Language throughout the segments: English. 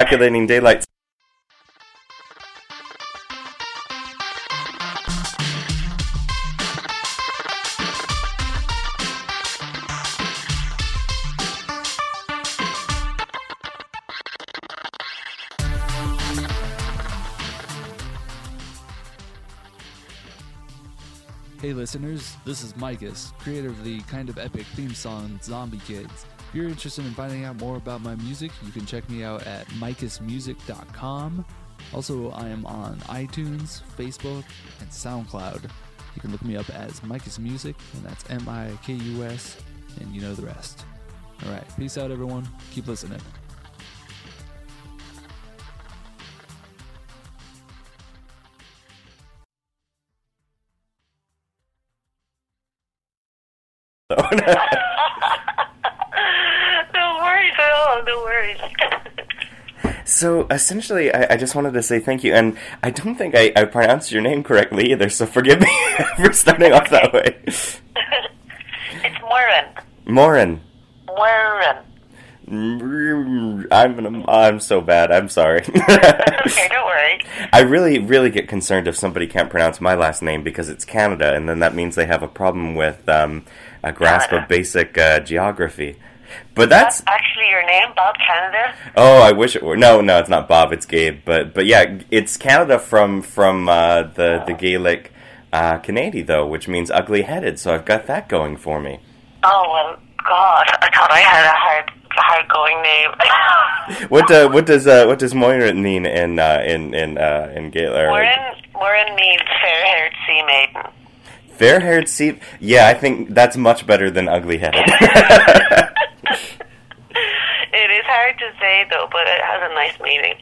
calculating daylight. Hey listeners, this is Mikus, creator of the kind of epic theme song Zombie Kids. If you're interested in finding out more about my music, you can check me out at mikusmusic.com. Also, I am on iTunes, Facebook, and SoundCloud. You can look me up as Mikus Music, and that's M I K U S, and you know the rest. Alright, peace out everyone. Keep listening. no worries at all. No worries. So essentially, I, I just wanted to say thank you, and I don't think I, I pronounced your name correctly either. So forgive me for starting off that way. it's Moran. Morin. Moran. I'm I'm so bad. I'm sorry. okay, don't worry. I really really get concerned if somebody can't pronounce my last name because it's Canada, and then that means they have a problem with um, a grasp Canada. of basic uh, geography. But that's That's actually your name, Bob Canada. oh, I wish it were. No, no, it's not Bob. It's Gabe. But but yeah, it's Canada from from uh, the the Gaelic uh, Canady though, which means ugly headed. So I've got that going for me. Oh well, God, I thought I had a hard, hard going name. What uh, what does uh, what does Moira mean in uh, in in uh, in Gaelic? Moran means fair-haired sea maiden. Fair haired sea. Yeah, I think that's much better than ugly headed. It is hard to say though, but it has a nice meaning.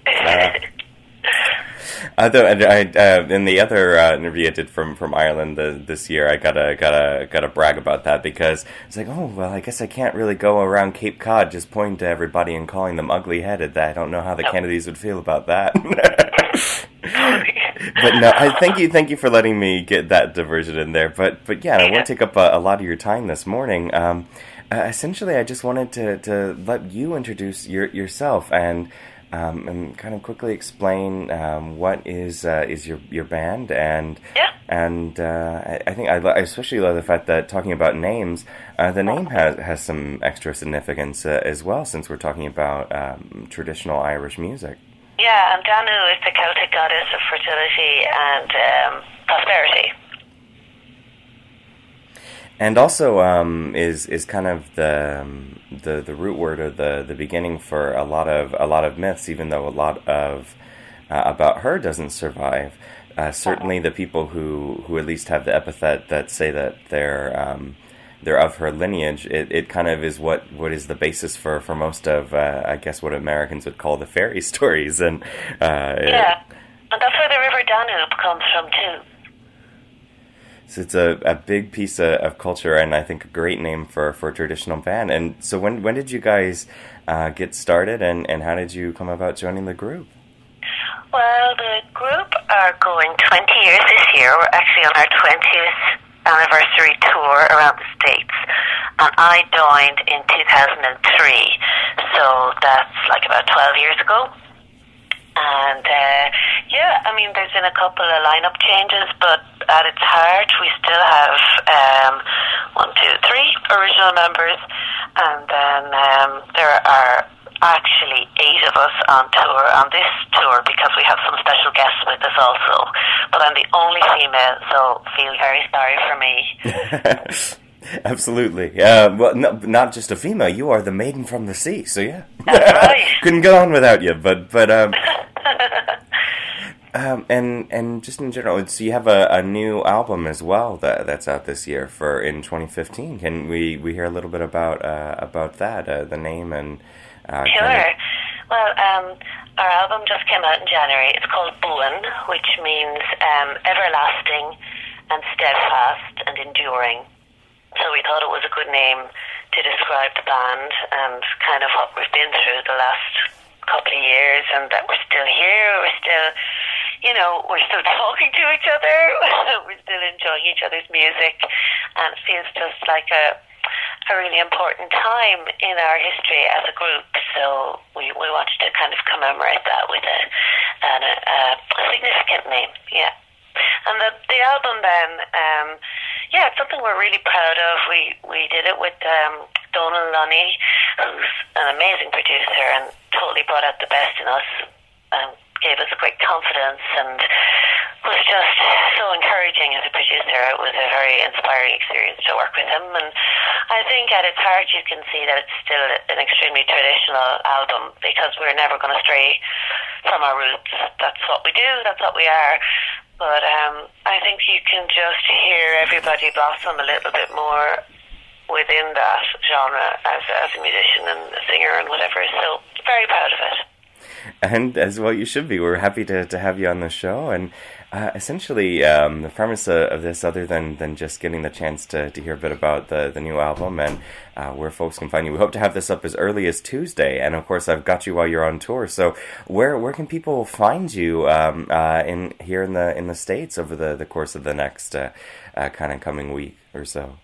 Although I, I, uh, in the other uh, interview I did from, from Ireland the, this year, I gotta gotta gotta brag about that because it's like, oh well, I guess I can't really go around Cape Cod just pointing to everybody and calling them ugly headed. That I don't know how the No. Kennedys would feel about that. but no, I thank you, thank you for letting me get that diversion in there. But but yeah, I Yeah. won't take up a, a lot of your time this morning. Um, uh, essentially, I just wanted to, to let you introduce your, yourself and um, and kind of quickly explain um, what is uh, is your your band and Yeah. and uh, I, I think I, I especially love the fact that talking about names, uh, the name has has some extra significance uh, as well since we're talking about um, traditional Irish music. Yeah, and Danu is the Celtic goddess of fertility and um, prosperity. And also um, is is kind of the um, the the root word or the the beginning for a lot of a lot of myths, even though a lot of uh, about her doesn't survive. Uh, certainly, the people who who at least have the epithet that say that they're um, they're of her lineage, it, it kind of is what, what is the basis for, for most of uh, I guess what Americans would call the fairy stories and uh, Yeah, and that's where the River Danube comes from too. So it's a, a big piece of, of culture, and I think a great name for, for a traditional band. And so, when when did you guys uh, get started, and, and how did you come about joining the group? Well, the group are going 20 years this year. We're actually on our 20th anniversary tour around the States. And I joined in 2003. So that's like about 12 years ago. And uh, yeah, I mean, there's been a couple of lineup changes, but at its heart, we still have um, one, two, three original members, and then um, there are actually eight of us on tour on this tour because we have some special guests with us also. But I'm the only female, so feel very sorry for me. Absolutely. Uh, well, no, not just a female. You are the maiden from the sea. So yeah, That's right. couldn't go on without you. But but um, um, and and just in general, so you have a, a new album as well that that's out this year for in 2015. Can we we hear a little bit about uh, about that, uh, the name and uh, kind Sure. of- Well, um, our album just came out in January. It's called Buan, which means um, everlasting and steadfast and enduring. So we thought it was a good name to describe the band and kind of what we've been through the last couple of years and that we're still here, we're still, you know, we're still talking to each other, we're still enjoying each other's music and it feels just like a, a really important time in our history as a group. So we, we wanted to kind of commemorate that with a, a, a significant name. Yeah. And the, the album then, um, yeah, it's something we're really proud of. We we did it with um, Donal Lunny, who's an amazing producer and totally brought out the best in us and gave us great confidence and was just so encouraging as a producer. It was a very inspiring experience to work with him, and I think at its heart you can see that it's still an extremely traditional album because we're never going to stray from our roots. That's what we do. That's what we are. But um, I think you can just hear everybody blossom a little bit more within that genre as, as a musician and a singer and whatever. So very proud of it and as well you should be. We're happy to, to have you on the show. And uh, essentially, um, the premise of this, other than, than just getting the chance to, to hear a bit about the, the new album and uh, where folks can find you, we hope to have this up as early as Tuesday. And of course, I've got you while you're on tour. So where where can people find you um, uh, in here in the in the states over the, the course of the next uh, uh, kind of coming week or so?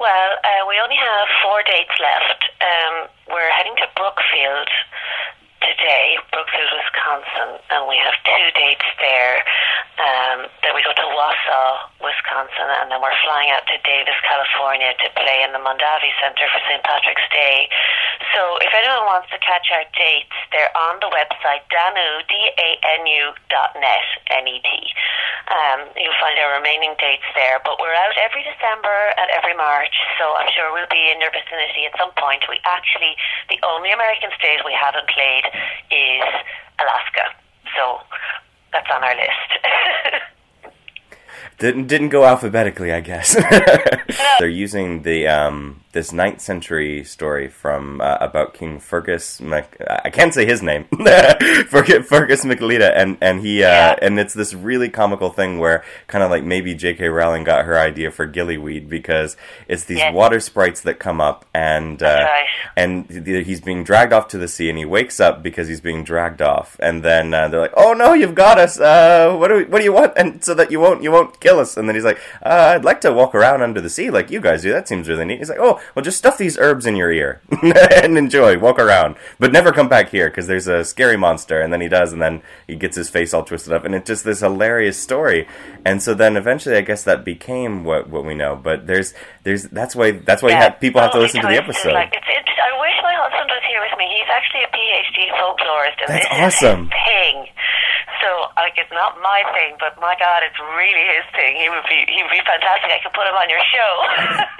Well, uh, we only have four dates left. Um, we're heading to Brookfield today, Brookfield, Wisconsin, and we have two dates there. Um, then we go to Wausau, Wisconsin, and then we're flying out to Davis, California to play in the Mondavi Center for St. Patrick's Day. So if anyone wants to catch our dates, they're on the website danu, D-A-N-U dot net, N-E-T. Um, you'll find our remaining dates there, but we're out every December and every March, so I'm sure we'll be in your vicinity at some point. We actually, the only American state we haven't played is Alaska. So that's on our list. didn't didn't go alphabetically, I guess. They're using the um, this ninth century story from uh, about King Fergus. Mac- I can't say his name, Fergus, Fergus and and he uh, yeah. and it's this really comical thing where kind of like maybe J.K. Rowling got her idea for Gillyweed because it's these water sprites that come up and uh, right. and he's being dragged off to the sea and he wakes up because he's being dragged off and then uh, they're like, oh no, you've got us. Uh, what do we, what do you want? And so that you won't you won't kill us. And then he's like, uh, I'd like to walk around under the sea like you guys do. That seems really neat. He's like, oh, well, just stuff these herbs in your ear and enjoy. Walk around, but never come back here because there's a scary monster. And then he does, and then he gets his face all twisted up, and it's just this hilarious story. And so then eventually, I guess that became what what we know. But there's there's that's why that's why yeah. people have to listen to the episode. Like, it's, it's, I wish my husband was here with me. He's actually a PhD folklorist, and that's awesome. Thing. So like it's not my thing, but my God, it's really his thing. He would be he would be fantastic. I could put him on your show.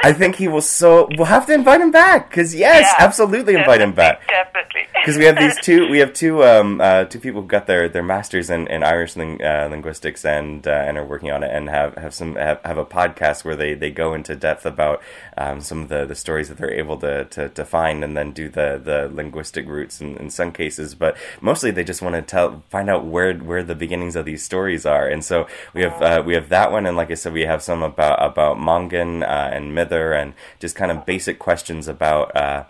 I think he will so. We'll have to invite him back because yes, yeah, absolutely invite him back. Definitely. Because we have these two, we have two um, uh, two people who got their, their masters in, in Irish ling- uh, linguistics and uh, and are working on it and have have some have, have a podcast where they, they go into depth about um, some of the, the stories that they're able to, to, to find and then do the, the linguistic roots in, in some cases, but mostly they just want to tell find out where where the beginnings of these stories are. And so we have uh, we have that one, and like I said, we have some about about Mongan uh, and Mither, and just kind of basic questions about. Uh,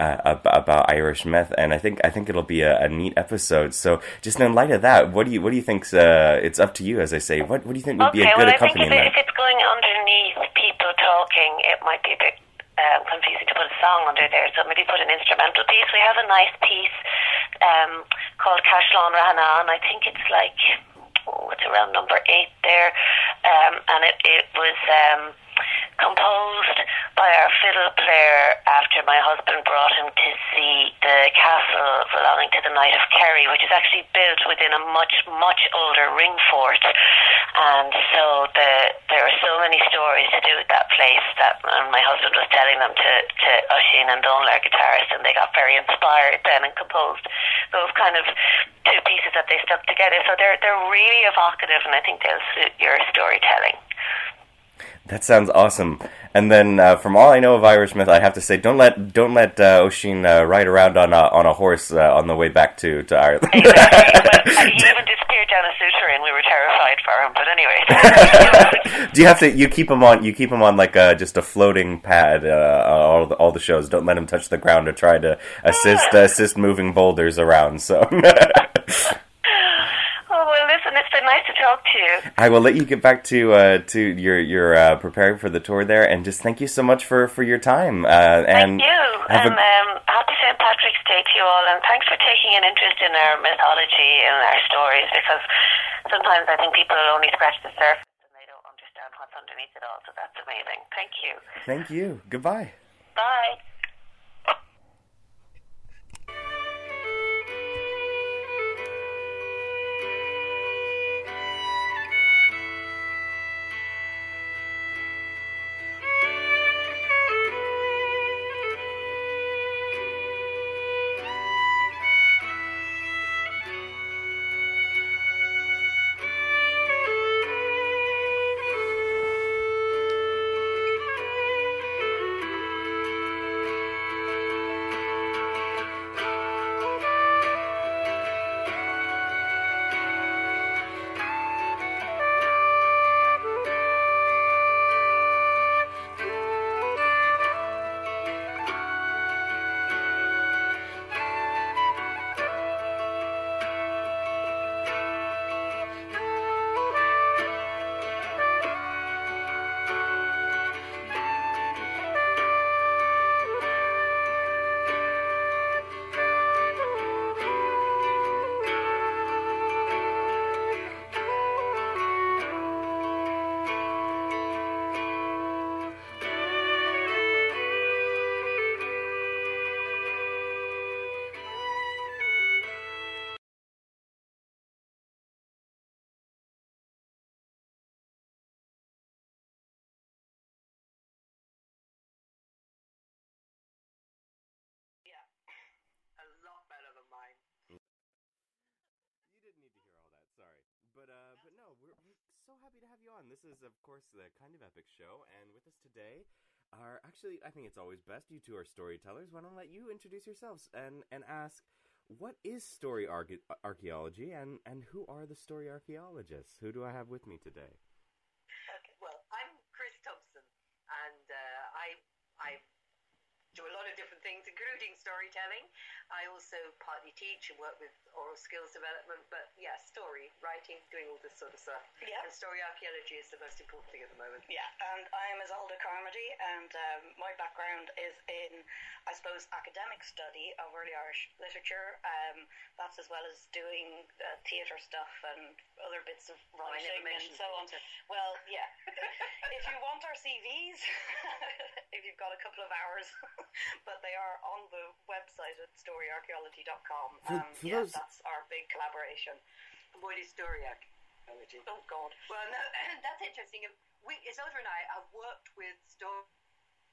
uh, about Irish myth, and I think I think it'll be a, a, neat episode. So, just in light of that, what do you what do you think? Uh, it's up to you, as I say. What what do you think would okay, be a good well, accompaniment? I think if, it, if, it's going underneath people talking, it might be a bit um, confusing to put a song under there. So maybe put an instrumental piece. We have a nice piece um, called Caisleán Ráthanáin. I think it's like oh, it's around number eight there, um, and it it was. Um, composed by our fiddle player after my husband brought him to see the castle belonging to the Knight of Kerry, which is actually built within a much, much older ring fort. And so the, there are so many stories to do with that place that my husband was telling them to, to Oisín and Donal, our guitarist, and they got very inspired then and composed those kind of two pieces that they stuck together. So they're, they're really evocative, and I think they'll suit your storytelling. That sounds awesome. And then, uh, from all I know of Irish myth, I have to say, don't let don't let uh, Oisín uh, ride around on a on a horse uh, on the way back to, to Ireland. exactly. he even disappeared down a souterrain, and we were terrified for him. But anyway, do you have to? You keep him on. You keep him on like uh, just a floating pad. Uh, all the, all the shows. Don't let him touch the ground or try to assist assist moving boulders around. So. Oh, well, listen, it's been nice to talk to you. I will let you get back to uh, to your your uh, preparing for the tour there, and just thank you so much for, for your time. Uh, and Thank you. And a- um, happy St. Patrick's Day to you all, and thanks for taking an interest in our mythology and our stories, because sometimes I think people only scratch the surface and they don't understand what's underneath it all, so that's amazing. Thank you. thank you. Goodbye. Bye. This is of course the kind of epic show, and with us today are actually I think it's always best you two are storytellers. Why don't I let you introduce yourselves and and ask what is story archaeology and and who are the story archaeologists? Who do I have with me today? Okay, well, I'm Chris Thompson, and uh, I I do a lot of different things, including storytelling. I also partly teach and work with oral skills development, but yeah, story, writing, doing all this sort of stuff. Yeah. And story archaeology is the most important thing at the moment. Yeah, and I'm Isolde Carmody, and um, my background is in, I suppose, academic study of early Irish literature. Um, that's as well as doing uh, theatre stuff and other bits of Oh, writing and so on. theatre. Well, yeah. if you want our CVs, if you've got a couple of hours, but they are on the website at storyarchaeology.com. For- Um, for yeah, those- that's our big collaboration. And What is story archaeology? Oh, God. Well, no, that's interesting. We, Isolde and I have worked with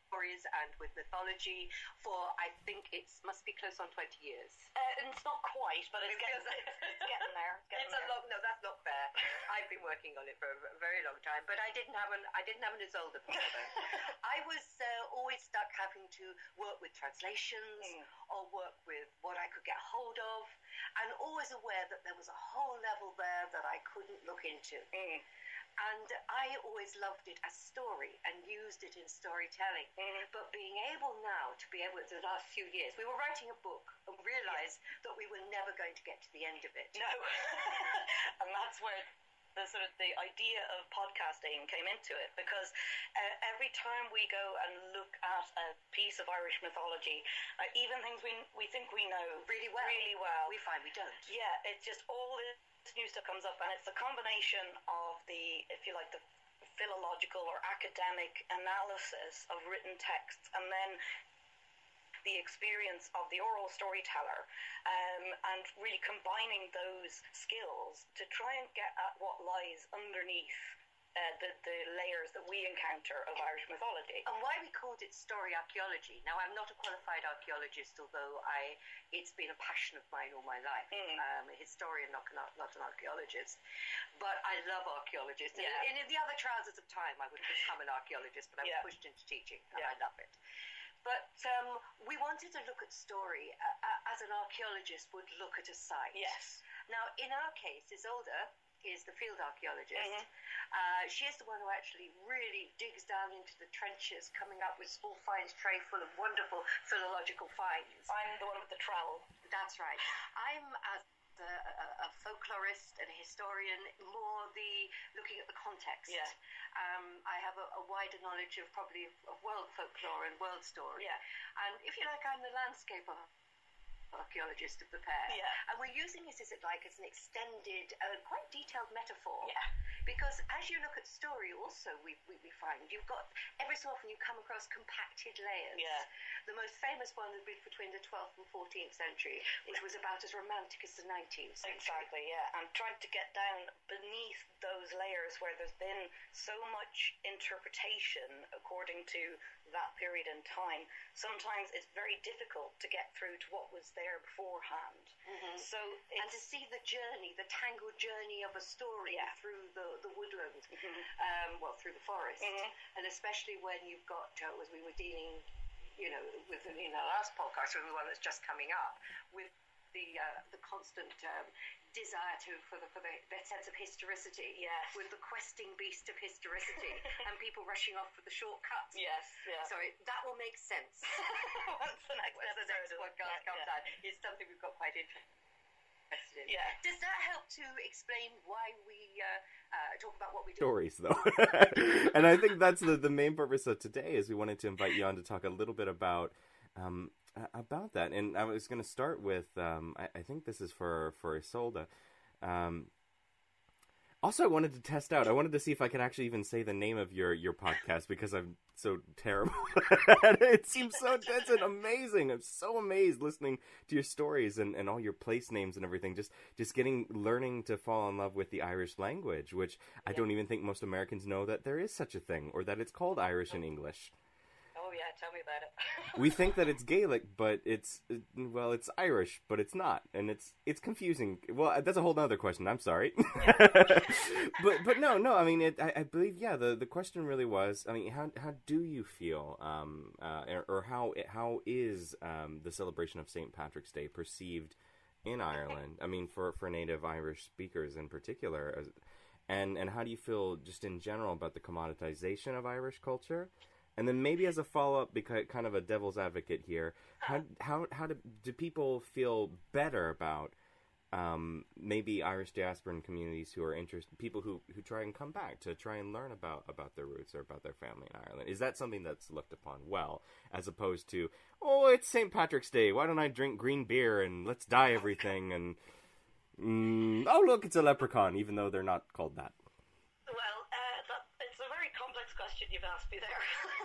stories and with mythology for, I think it must be close on 20 years. Uh, it's not quite, but it's It getting, like- it's getting there. It's getting It's a there. long, no, that's not fair. I've been working on it for a very long time, but I didn't have an, I didn't have an Isolde before. I was uh, always stuck having to work with translations Mm. or work with what I could get hold of, and always aware that there was a whole level there that I couldn't look into. Mm. And I always loved it as story and used it in storytelling. Mhm. But being able now to be able, the last few years, we were writing a book and realised that we were never going to get to the end of it. No, and that's where the sort of the idea of podcasting came into it because uh, every time we go and look at a piece of Irish mythology, uh, even things we we think we know Really well. really well, We find we don't. yeah, it's just all this new stuff comes up, and it's a combination of the, if you like, the philological or academic analysis of written texts, and then the experience of the oral storyteller, um, and really combining those skills to try and get at what lies underneath uh, the, the layers that we encounter of Irish mythology. And why we called it story archaeology. Now, I'm not a qualified archaeologist, although I it's been a passion of mine all my life. Mm. Um, a historian, not an, not an archaeologist. But I love archaeologists. Yeah. In, in the other trousers of time, I would have become an archaeologist, but I Yeah. was pushed into teaching, and Yeah. I love it. But um, we wanted to look at story uh, uh, as an archaeologist would look at a site. Yes. Now, in our case, Isolde is the field archaeologist. Mhm. Uh, she is the one who actually really digs down into the trenches, coming up with small finds tray full of wonderful philological finds. I'm the one with the trowel. That's right. I'm a, a, a folklorist and a historian, more the looking at the context. Yeah. Um, I have a, a wider knowledge of probably of, world folklore and world story. Yeah. And if you like, I'm the landscape ar- archaeologist of the pair. Yeah. And we're using it as it like as an extended, uh, quite detailed metaphor. Yeah. Because as you look at story, also we, we, we find you've got every so often you come across compacted layers. Yeah. The most famous one would be between the 12th and 14th century, which was about as romantic as the 19th century. Exactly, yeah. And trying to get down beneath those layers where there's been so much interpretation according to that period in time, sometimes it's very difficult to get through to what was there beforehand. So and to see the journey, the tangled journey of a story Yeah. through the, the woodland, um, well, through the forest, Mhm. and especially when you've got, uh, as we were dealing, you know, with in our last podcast, or the one that's just coming up, with the uh, the constant um, desire to for the for the that sense of historicity, Yes. with the questing beast of historicity, and people rushing off for the shortcuts. yes, yeah. Sorry, that will make sense. Once the next When the next podcast yeah, comes yeah. out, it's something we've got quite interested in. Yeah. Does that help to explain why we uh, uh, talk about what we do? stories though and i think that's the, the main purpose of today is we wanted to invite you on to talk a little bit about um, about that. And i was going to start with um, I, I think this is for for Isolde um, also i wanted to test out i wanted to see if i could actually even say the name of your your podcast because i'm so terrible it. Seems so dense and amazing. I'm so amazed listening to your stories and, and all your place names and everything. Just just getting learning to fall in love with the irish language which i don't even think most americans know that there is such a thing or that it's called irish in english yeah, tell me about it. we think that it's Gaelic, but it's well, it's Irish, but it's not, and it's it's confusing. Well, that's a whole other question. I'm sorry, but but no, no. I mean, it, I, I believe yeah. The the question really was. I mean, how how do you feel, um, uh, or, or how how is um, the celebration of St. Patrick's Day perceived in Ireland? I mean, for for native Irish speakers in particular, as, and and how do you feel just in general about the commoditization of Irish culture? And then maybe as a follow up, because kind of a devil's advocate here, how how how do do people feel better about um, maybe Irish diasporan communities who are interested, people who who try and come back to try and learn about about their roots or about their family in Ireland? Is that something that's looked upon well, as opposed to oh, it's St. Patrick's Day, why don't I drink green beer and let's dye everything and mm, oh look, it's a leprechaun, even though they're not called that. Well, uh, that, it's a very complex question you've asked me there.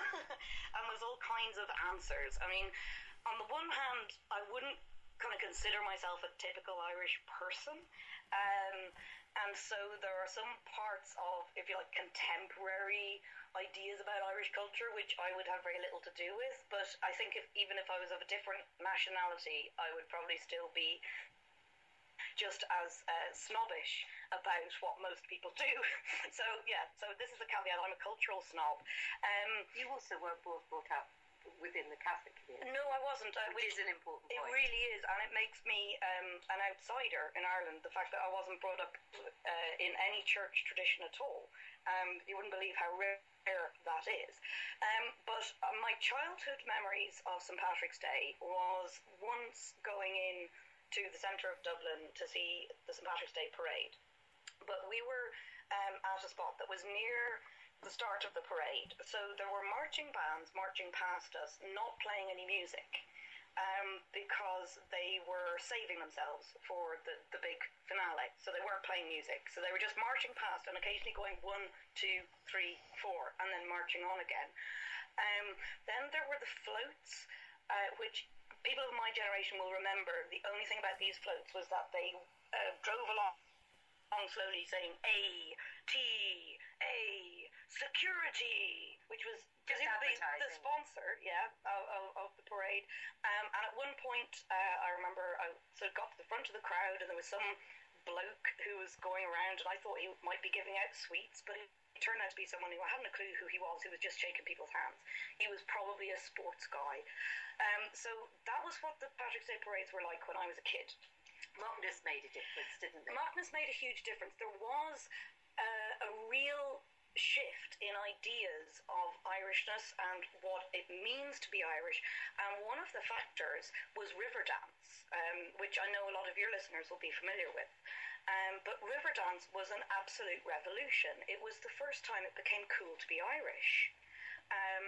kinds of answers. I mean, on the one hand, I wouldn't kind of consider myself a typical Irish person. Um, and so there are some parts of, if you like, contemporary ideas about Irish culture which I would have very little to do with. But I think if, even if I was of a different nationality, I would probably still be just as uh, snobbish about what most people do. so yeah, so this is a caveat. I'm a cultural snob. Um, You also were both brought up within the Catholic community, no, I wasn't. Uh, which is an important It really is, and it makes me um, an outsider in Ireland. The fact that I wasn't brought up uh, in any church tradition at all. Um, you wouldn't believe how rare that is. Um, but uh, my childhood memories of St Patrick's Day was once going in to the centre of Dublin to see the St Patrick's Day parade. But we were um, at a spot that was near the start of the parade. So there were marching bands marching past us, not playing any music, um, because they were saving themselves for the, the big finale. So they weren't playing music. So they were just marching past and occasionally going one, two, three, four, and then marching on again. Um, then there were the floats, uh, which people of my generation will remember. The only thing about these floats was that they uh, drove along along slowly saying A, T, A, security, which was presumably the sponsor, yeah, of, of, of the parade. Um, and at one point, uh, I remember I sort of got to the front of the crowd and there was some bloke who was going around and I thought he might be giving out sweets, but it turned out to be someone who I hadn't a clue who he was, who was just shaking people's hands. He was probably a sports guy. Um, so that was what the Patrick's Day parades were like when I was a kid. Macnas made a difference, didn't it? Macnas made a huge difference. There was uh, a real shift in ideas of Irishness and what it means to be Irish. And one of the factors was Riverdance, um, which I know a lot of your listeners will be familiar with. Um, but Riverdance was an absolute revolution. It was the first time it became cool to be Irish. Um,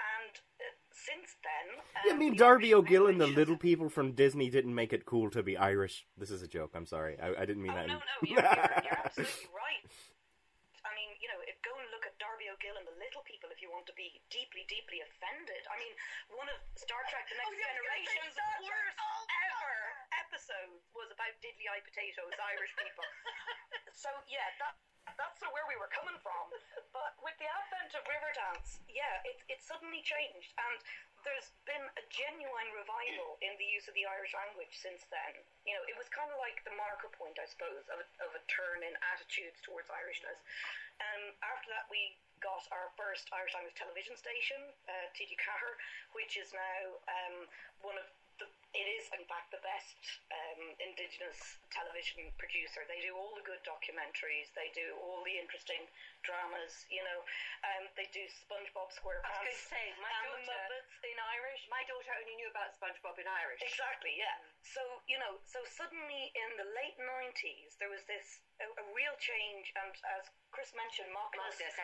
and uh, since then, um, You mean Darby O'Gill and the little people from Disney didn't make it cool to be Irish? This is a joke. I'm sorry. I, I didn't mean Oh, that. no, no, you're, you're, you're absolutely right. You know, if, go and look at Darby O'Gill and the Little People if you want to be deeply, deeply offended. I mean, one of Star Trek The Next Oh, yeah, I was gonna say Generation's worst Oh, ever episodes was about diddly eye potatoes, Irish people. so, yeah, that. That's sort of where we were coming from. But with the advent of Riverdance, yeah, it, it suddenly changed. And there's been a genuine revival in the use of the Irish language since then. You know, it was kind of like the marker point, I suppose, of a, of a turn in attitudes towards Irishness. Um, after that, we got our first Irish language television station, uh, TG Ceathair, which is now um, one of it is in fact the best um, Indigenous television producer. They do all the good documentaries, they do all the interesting dramas, you know, um, they do SpongeBob SquarePants. I was going to say, my and the Muppets in Irish. my daughter only knew about SpongeBob in Irish. Exactly, yeah. So, you know, so suddenly in the late 90s, there was this, a, a real change, and as Chris mentioned, Macnas, Yes,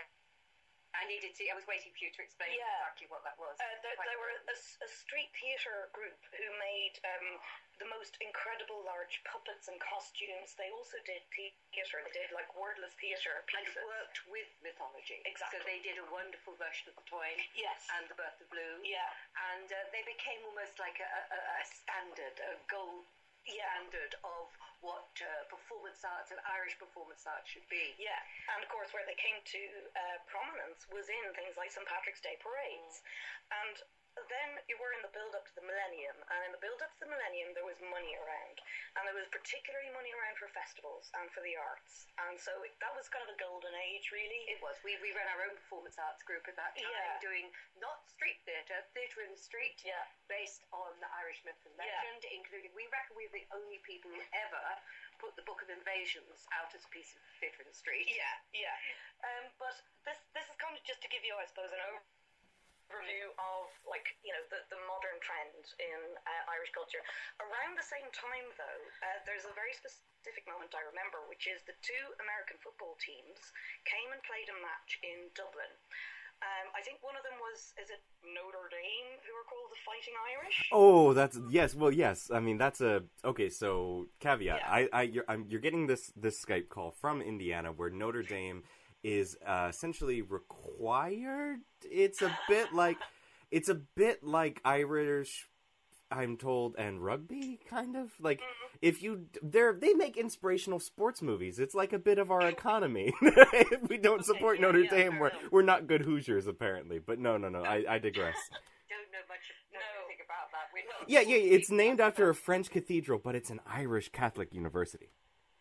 I needed to. I was waiting for you to explain Yeah. exactly what that was. uh, there, were a, a street theatre group who made um, the most incredible large puppets and costumes. They also did theatre, they did like wordless theatre pieces. and worked with mythology. Exactly. So they did a wonderful version of the Táin Yes. and the Birth of Blue. Yeah. And uh, they became almost like a, a, a standard, a gold standard of what uh, performance arts and Irish performance arts should be. Yeah, and of course, where they came to uh, prominence was in things like St. Patrick's Day parades. And then you were in the build up to the millennium, and in the build up to the millennium, there was money around. And there was particularly money around for festivals and for the arts. And so it, that was kind of a golden age, really. It was. We, we ran our own performance arts group at that time, Yeah. doing not street theatre, theatre in the street, Yeah. based on the Irish myth and Yeah. legend, including, we reckon we're the only people who ever put the Book of Invasions out as a piece of theatre in the street. Yeah, yeah. Um, but this this is kind of just to give you, I suppose, an overview of like you know the, the modern trend in uh, Irish culture. Around the same time, though, uh, there's a very specific moment I remember, which is the two American football teams came and played a match in Dublin. Um, I think one of them was is it Notre Dame who are called the Fighting Irish? Oh, that's yes. Well, yes. I mean, that's a okay. So caveat: Yeah. I, I, you're, I'm, you're getting this this Skype call from Indiana, where Notre Dame is uh, essentially required. It's a bit like it's a bit like Irish. I'm told, and rugby, kind of like if you they're they make inspirational sports movies. It's like a bit of our economy. if we don't support yeah, Notre yeah, Dame, fair we're enough. we're not good Hoosiers, apparently. But no, no, no. I, I digress. Don't know much know No. anything about that. Yeah, yeah, it's named after a French cathedral, but it's an Irish Catholic university.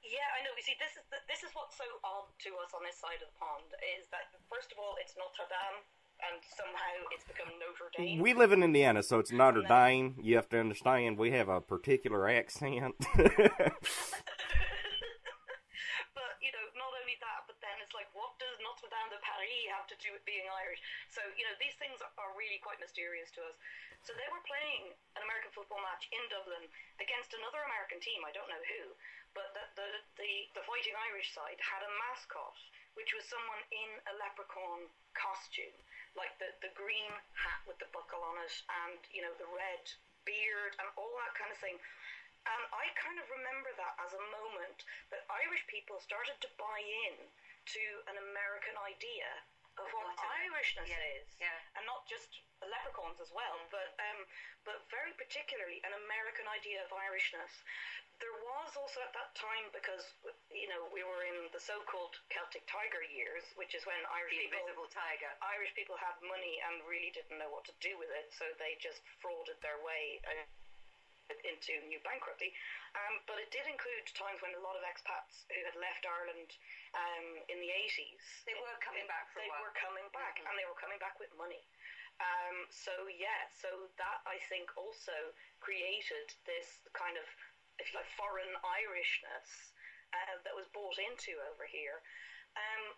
Yeah, I know. You see, this is the, this is what's so odd to us on this side of the pond is that first of all, it's Notre Dame, and somehow it's become Notre Dame. We live in Indiana, so it's Notre Dame. You have to understand we have a particular accent. but you know, not only that, but then it's like, what does Notre Dame de Paris have to do with being Irish? So you know, these things are really quite mysterious to us. So they were playing an American football match in Dublin against another American team. I don't know who, but the the the, the Fighting Irish side had a mascot, which was someone in a leprechaun costume, like the the green hat with the buckle on it, and you know the red beard and all that kind of thing. And I kind of remember that as a moment that Irish people started to buy in to an American idea of what Irishness yeah, is, yeah. and not just leprechauns as well, but um, but very particularly an American idea of Irishness. There was also at that time because you know we were in the so-called Celtic Tiger years, which is when Irish the people invisible tiger. Irish people had money and really didn't know what to do with it, so they just frauded their way uh, into new bankruptcy. Um, but it did include times when a lot of expats who had left Ireland um, in the 80s. They were coming back for a They were coming back, Mhm. and they were coming back with money. Um, so yeah, so that I think also created this kind of, if you like, foreign Irishness uh, that was bought into over here. Um,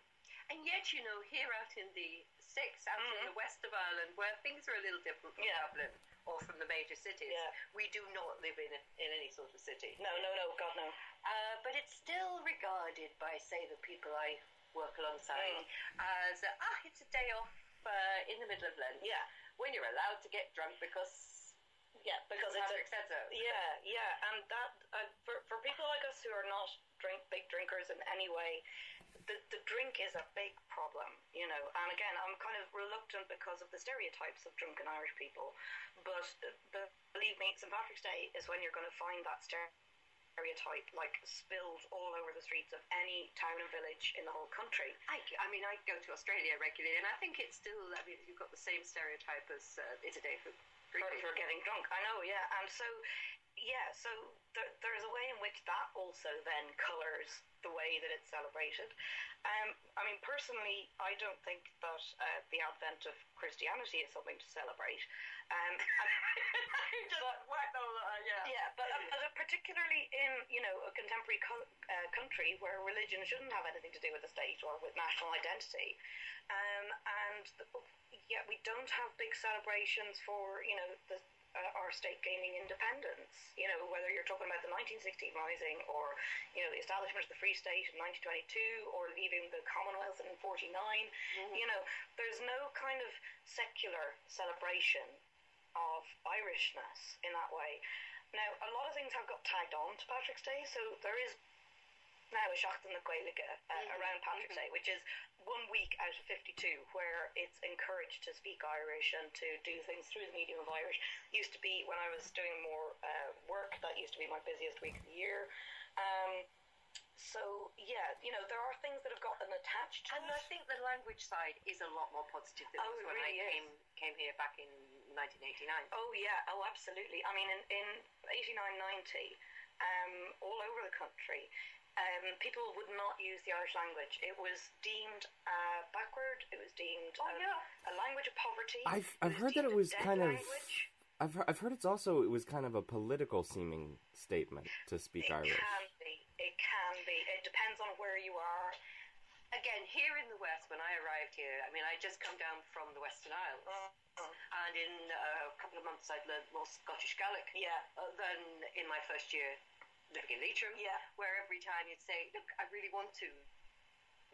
And yet, you know, here out in the sticks, out in the west of Ireland, where things are a little different from Yeah. Dublin or from the major cities, Yeah. we do not live in, a, in any sort of city. No, no, no, God no. Uh, but it's still regarded by, say, the people I work alongside as, uh, ah, it's a day off uh, in the middle of Lent. Yeah. When you're allowed to get drunk because Yeah, because it's a, so. Yeah, yeah, and that uh, for for people like us who are not drink big drinkers in any way, the the drink is a big problem, you know. And again, I'm kind of reluctant because of the stereotypes of drunken Irish people, but, uh, but believe me, St Patrick's Day is when you're going to find that stereotype like spilled all over the streets of any town and village in the whole country. I, I mean, I go to Australia regularly, and I think it's still, I mean, you've got the same stereotype as uh, it's a day for for, for getting drunk. I know, yeah. And so, yeah, so there, there's a way in which that also then colours the way that it's celebrated. Um, I mean, personally, I don't think that uh, the advent of Christianity is something to celebrate. Um, and- but- yeah. yeah, but, uh, but uh, particularly in you know a contemporary co- uh, country where religion shouldn't have anything to do with the state or with national identity, um, and the, yet we don't have big celebrations for you know the. Uh, our state gaining independence, you know, whether you're talking about the 1916 Rising or, you know, the establishment of the Free State in 1922 or leaving the Commonwealth in 49, you know, there's no kind of secular celebration of Irishness in that way. Now, a lot of things have got tagged on to Patrick's Day, so there is now a Seachtain na Gaeilge uh, around Patrick's Day, which is one week out of 52 where it's encouraged to speak Irish and to do things through the medium of Irish. Used to be when I was doing more uh, work, that used to be my busiest week of the year. Um, so, yeah, you know, there are things that have got an attached to And it. I think the language side is a lot more positive than Oh, it was when really I is. came came here back in 1989. Oh yeah, oh absolutely. I mean, in, in 89, 90, um, all over the country, um, people would not use the Irish language. It was deemed uh, backward. It was deemed Oh, a, yeah. a language of poverty. I've I've heard that it was kind of. language. I've heard, I've heard it's also it was kind of a political seeming statement to speak It Irish. can be. It can be. It depends on where you are. Again, here in the West, when I arrived here, I mean, I'd just come down from the Western Isles. Mm. And in uh, a couple of months, I'd learned more Scottish Gaelic Yeah. uh, than in my first year living in Leitrim. Yeah. Where every time you'd say, look, I really want to.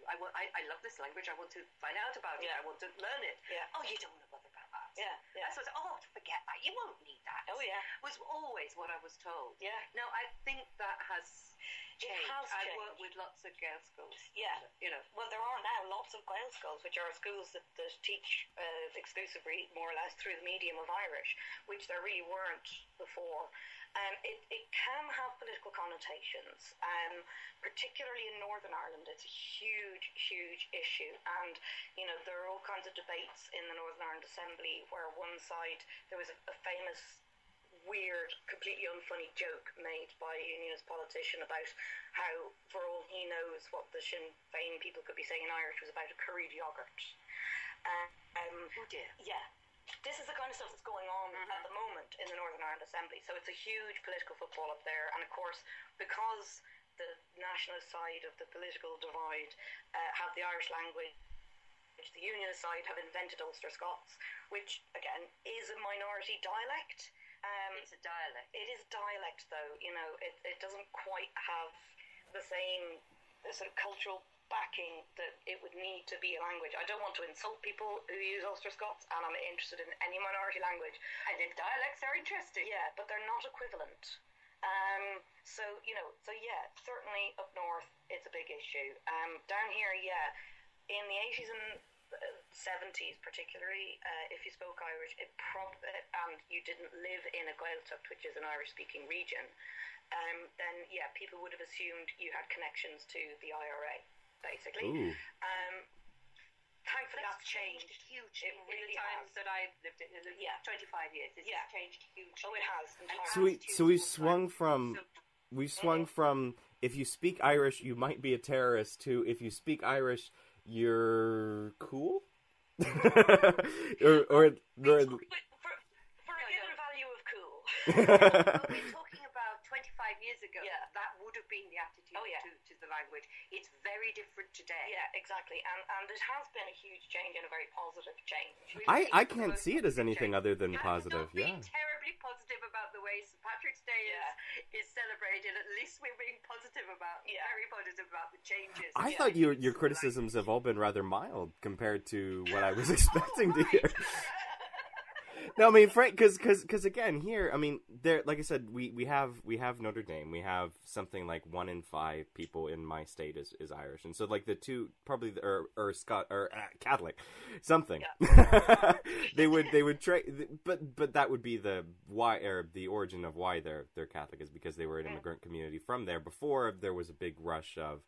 I, want, I, I love this language. I want to find out about it. Yeah. I want to learn it. Yeah. Oh, you don't know bother about that. Yeah, yeah. I suppose, oh, forget that. You won't need that. Oh, yeah. Was always what I was told. Yeah. Now, I think that has It changed. I changed. work with lots of girl schools. Yeah. You know. Well, there are now lots of Gael schools, which are schools that, that teach uh, exclusively, more or less, through the medium of Irish, which there really weren't before. Um, it, it can have political connotations, um, particularly in Northern Ireland. It's a huge, huge issue, and you know there are all kinds of debates in the Northern Ireland Assembly where one side there was a, a famous weird, completely unfunny joke made by a unionist politician about how, for all he knows, what the Sinn Féin people could be saying in Irish was about a curried yogurt. Uh, um, Oh dear. yeah. This is the kind of stuff that's going on at the moment in the Northern Ireland Assembly. So it's a huge political football up there. And of course, because the nationalist side of the political divide uh, have the Irish language, which the unionist side have invented Ulster Scots, which, again, is a minority dialect. Um, It's a dialect. it is dialect, though. You know, it, it doesn't quite have the same sort of cultural backing that it would need to be a language. I don't want to insult people who use Ulster Scots, and I'm interested in any minority language. And if dialects are interesting. Yeah, but they're not equivalent. Um, so you know, so yeah, certainly up north it's a big issue. Um, down here, yeah, in the eighties and seventies, particularly, uh, if you spoke Irish, it prob- uh, and you didn't live in a Gaeltacht, which is an Irish-speaking region, um, then yeah, people would have assumed you had connections to the IRA, basically. Ooh. Um, thankfully, that's, changed. hugely. It really in the times has. that I've lived in, in Yeah. 25 years, it's Yeah. changed hugely. Oh, it has. entirely. So we so we Attitudes swung towards from Irish. we swung from if you speak Irish you might be a terrorist to if you speak Irish you're cool. or or, or for, for, for a given value of cool. Well, we're talking about 25 years ago, Yeah. that would have been the attitude Oh, yeah. to, to the language. It's very different today. Yeah, exactly. And and it has been a huge change and a very positive change. Really, I, I can't see it as anything change. other than I'm positive. not being Yeah. terribly positive about the way St. Patrick's Day is, is celebrated. At least we're being positive about, Yeah. very positive about the changes. I Yeah. thought your your criticisms have all been rather mild compared to what I was expecting to hear. No, I mean, Frank, because because again, here, I mean, there, like I said, we, we have we have Notre Dame. We have something like one in five people in my state is, is Irish, and so like the two probably the, or or Scott or uh, Catholic, something. they would they would try, but but that would be the why or the origin of why they're they're Catholic is because they were an immigrant community from there before there was a big rush of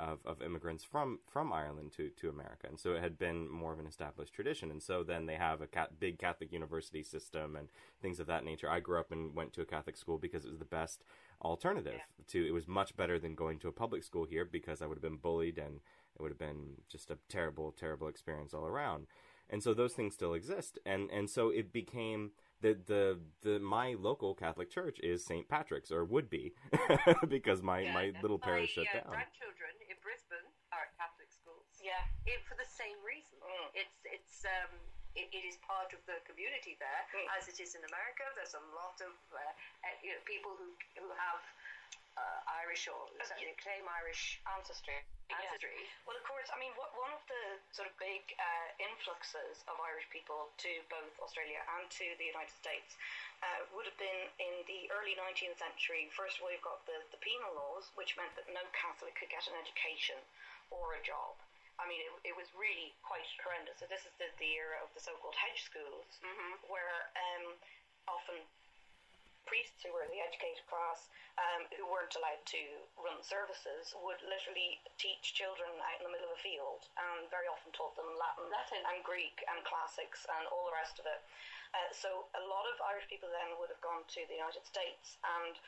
of, of immigrants from, from Ireland to, to America. And so it had been more of an established tradition. And so then they have a cat, big Catholic university system and things of that nature. I grew up and went to a Catholic school because it was the best alternative to, it was much better than going to a public school here because I would have been bullied and it would have been just a terrible, terrible experience all around. And so those things still exist. And, and so it became, the, the the my local Catholic church is St. Patrick's or would be because my, Yeah, my little parish my, shut uh, down. grandchildren in Brisbane are at Catholic schools. Yeah. It, for the same reason. Mm. It's it's um, it, it is part of the community there, Mm. as it is in America. There's a lot of uh, uh, you know, people who who have uh, Irish or certainly claim Irish Ancestry. Yeah. Well, of course, I mean, what, one of the sort of big uh, influxes of Irish people to both Australia and to the United States uh, would have been in the early 19th century. First of all, you've got the, the penal laws, which meant that no Catholic could get an education or a job. I mean, it, it was really quite horrendous. So this is the, the era of the so-called hedge schools, where um, often priests who were in the educated class, um, who weren't allowed to run services, would literally teach children out in the middle of a field and very often taught them Latin, Latin. and Greek and classics and all the rest of it. Uh, so a lot of Irish people then would have gone to the United States, and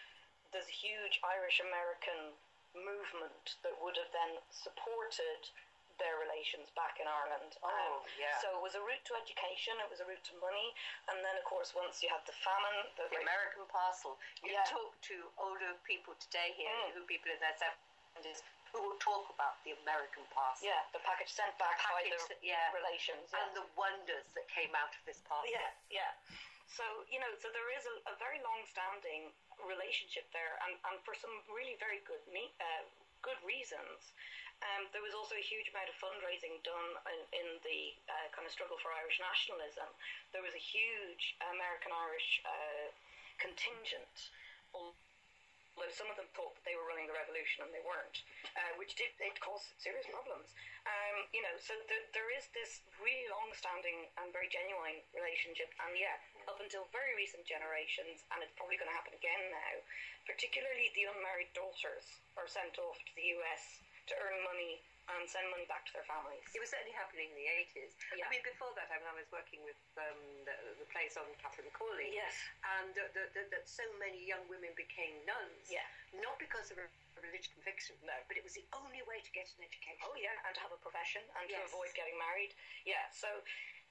there's a huge Irish American movement that would have then supported their relations back in Ireland. Um, Oh, yeah. So it was a route to education, it was a route to money, and then of course once you had the famine, the, The American parcel. You Yeah. talk to older people today here, Mm. who people in their seventies, who will talk about the American parcel. yeah, the package sent back by Package, the yeah. relations. Yeah. And the wonders that came out of this parcel. Yeah, yeah. So, you know, so there is a, a very long standing relationship there, and, and for some really very good me- uh, good reasons. Um, there was also a huge amount of fundraising done in, in the uh, kind of struggle for Irish nationalism. There was a huge American Irish uh, contingent. Although some of them thought that they were running the revolution and they weren't, uh, which did it caused serious problems. Um, you know, so there, there is this really long-standing and very genuine relationship, and yeah, up until very recent generations, and it's probably going to happen again now. Particularly, the unmarried daughters are sent off to the US to earn money and send money back to their families. It was certainly happening in the 80s. Yeah. I mean, before that, I mean, I was working with um, the, the place on Catherine McAuley. Yes. And that so many young women became nuns. Yeah. Not because of a religious conviction, No. but it was the only way to get an education. Oh yeah, and to have a profession and to avoid getting married. Yeah, so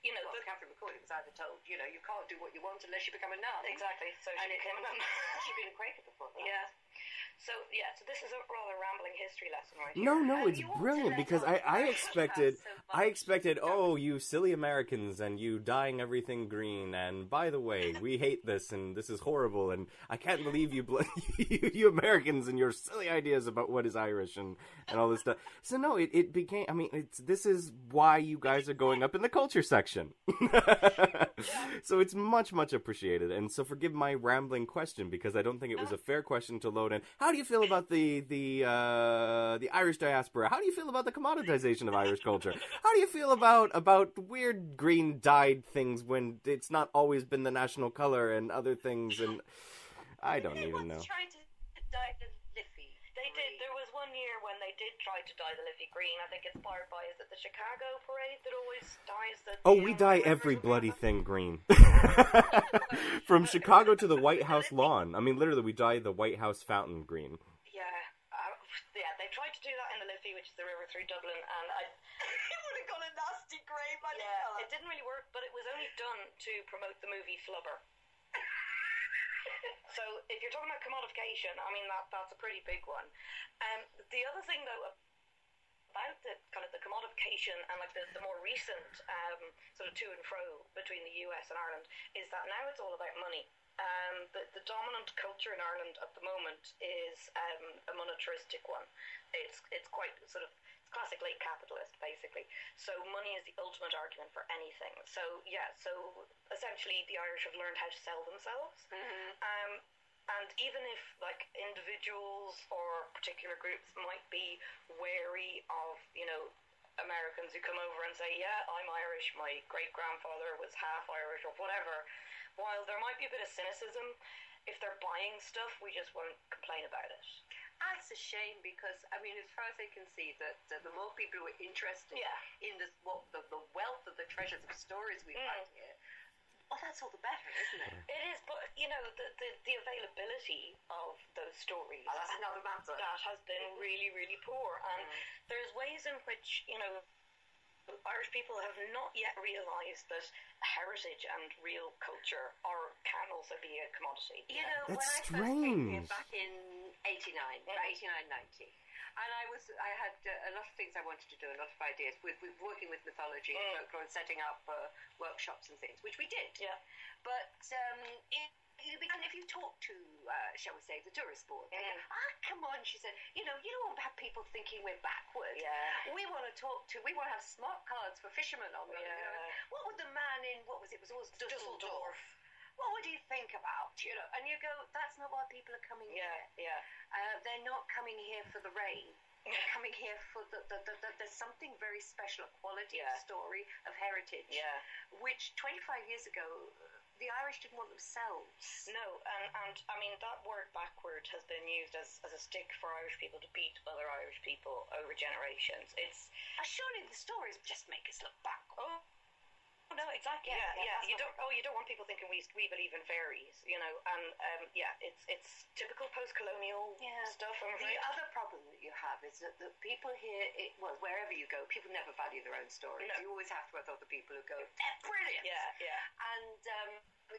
you know, Well, the, Catherine McAuley was either told, you know, you can't do what you want unless you become a nun. exactly. So she it, became a nun. she'd been a Quaker before that. Yeah. So yeah, so this is a rather rambling history lesson, right? No, here. no, And it's brilliant because I, I expected so I expected oh you silly Americans and you dyeing everything green and by the way we hate this and this is horrible and I can't believe you bl- you, you Americans and your silly ideas about what is Irish and, and all this stuff. So no, it, it became I mean it's this is why you guys are going up in the culture section. so it's much much appreciated and so forgive my rambling question because I don't think it was uh-huh. a fair question to load in. How do you feel about the the uh, the Irish diaspora? How do you feel about the commoditization of Irish culture? How do you feel about about weird green dyed things when it's not always been the national color and other things and I don't even know. tried to dye the Liffey. They did. There was one year when they did try to dye the Liffey green. I think inspired by is it the Chicago parade that always dyes the. Oh, we dye every bloody thing green. From Chicago to the White House lawn. I mean, literally, we dye the White House fountain green. Yeah, uh, yeah. They tried to do that in the Liffey, which is the river through Dublin, and I. it would have got a nasty grey Yeah, it didn't really work, but it was only done to promote the movie Flubber. So if you're talking about commodification, I mean that that's a pretty big one. Um, the other thing though about the kind of the commodification and like the, the more recent um, sort of to and fro between the US and Ireland is that now it's all about money. Um, the, the dominant culture in Ireland at the moment is um, a monetaristic one. It's it's quite sort of it's classic late capitalist basically. So money is the ultimate argument for anything. So yeah, so essentially the Irish have learned how to sell themselves. Um, and even if like individuals or particular groups might be wary of, you know, Americans who come over and say, "Yeah, I'm Irish. My great grandfather was half Irish or whatever," while there might be a bit of cynicism, if they're buying stuff, we just won't complain about it. That's a shame because I mean, as far as I can see, that uh, the more people who are interested Yeah. in this, what the, the wealth of the treasures of stories we Mm. find here, well, that's all the better, isn't it? It is, but you know, the the, the availability of those stories. Oh, that's another matter. that has been really, really poor. And there's ways in which, you know, Irish people have not yet realised that heritage and real culture are can also be a commodity. You know, That's when I first came here strange. back in '89, about 89, 90, and I was, I had uh, a lot of things I wanted to do, a lot of ideas with, with working with mythology and Mm. folklore and setting up uh, workshops and things, which we did. Yeah. But um, it, you began, if you talk to, uh, shall we say, the tourist board, they go, Mm. ah, come on, she said, you know, you don't want to have people thinking we're backward. Yeah. We want to talk to, we want to have smart cards for fishermen on them. you know. Yeah. What would the man in, what was it, it was always Dusseldorf. Dusseldorf. What would you think about, you know? And you go, that's not why people are coming Yeah, here. yeah. Uh, they're not coming here for the rain. They're coming here for the, the, the, the there's something very special, a quality Yeah. of story, of heritage, Yeah. which 25 years ago, the Irish didn't want themselves. No, and, and I mean that word backward has been used as, as a stick for Irish people to beat other Irish people over generations. It's Uh, surely the stories just make us look backward. oh no, exactly. Yeah, Yeah, yeah, yeah. You don't. Oh, you don't want people thinking we we believe in fairies, you know. And um, yeah, it's it's typical post-colonial Yeah. stuff. I'm The afraid. other problem that you have is that the people here, it, well, wherever you go, people never value their own stories. No. You always have to have other people who go, they're brilliant. Yeah, yeah. And, um,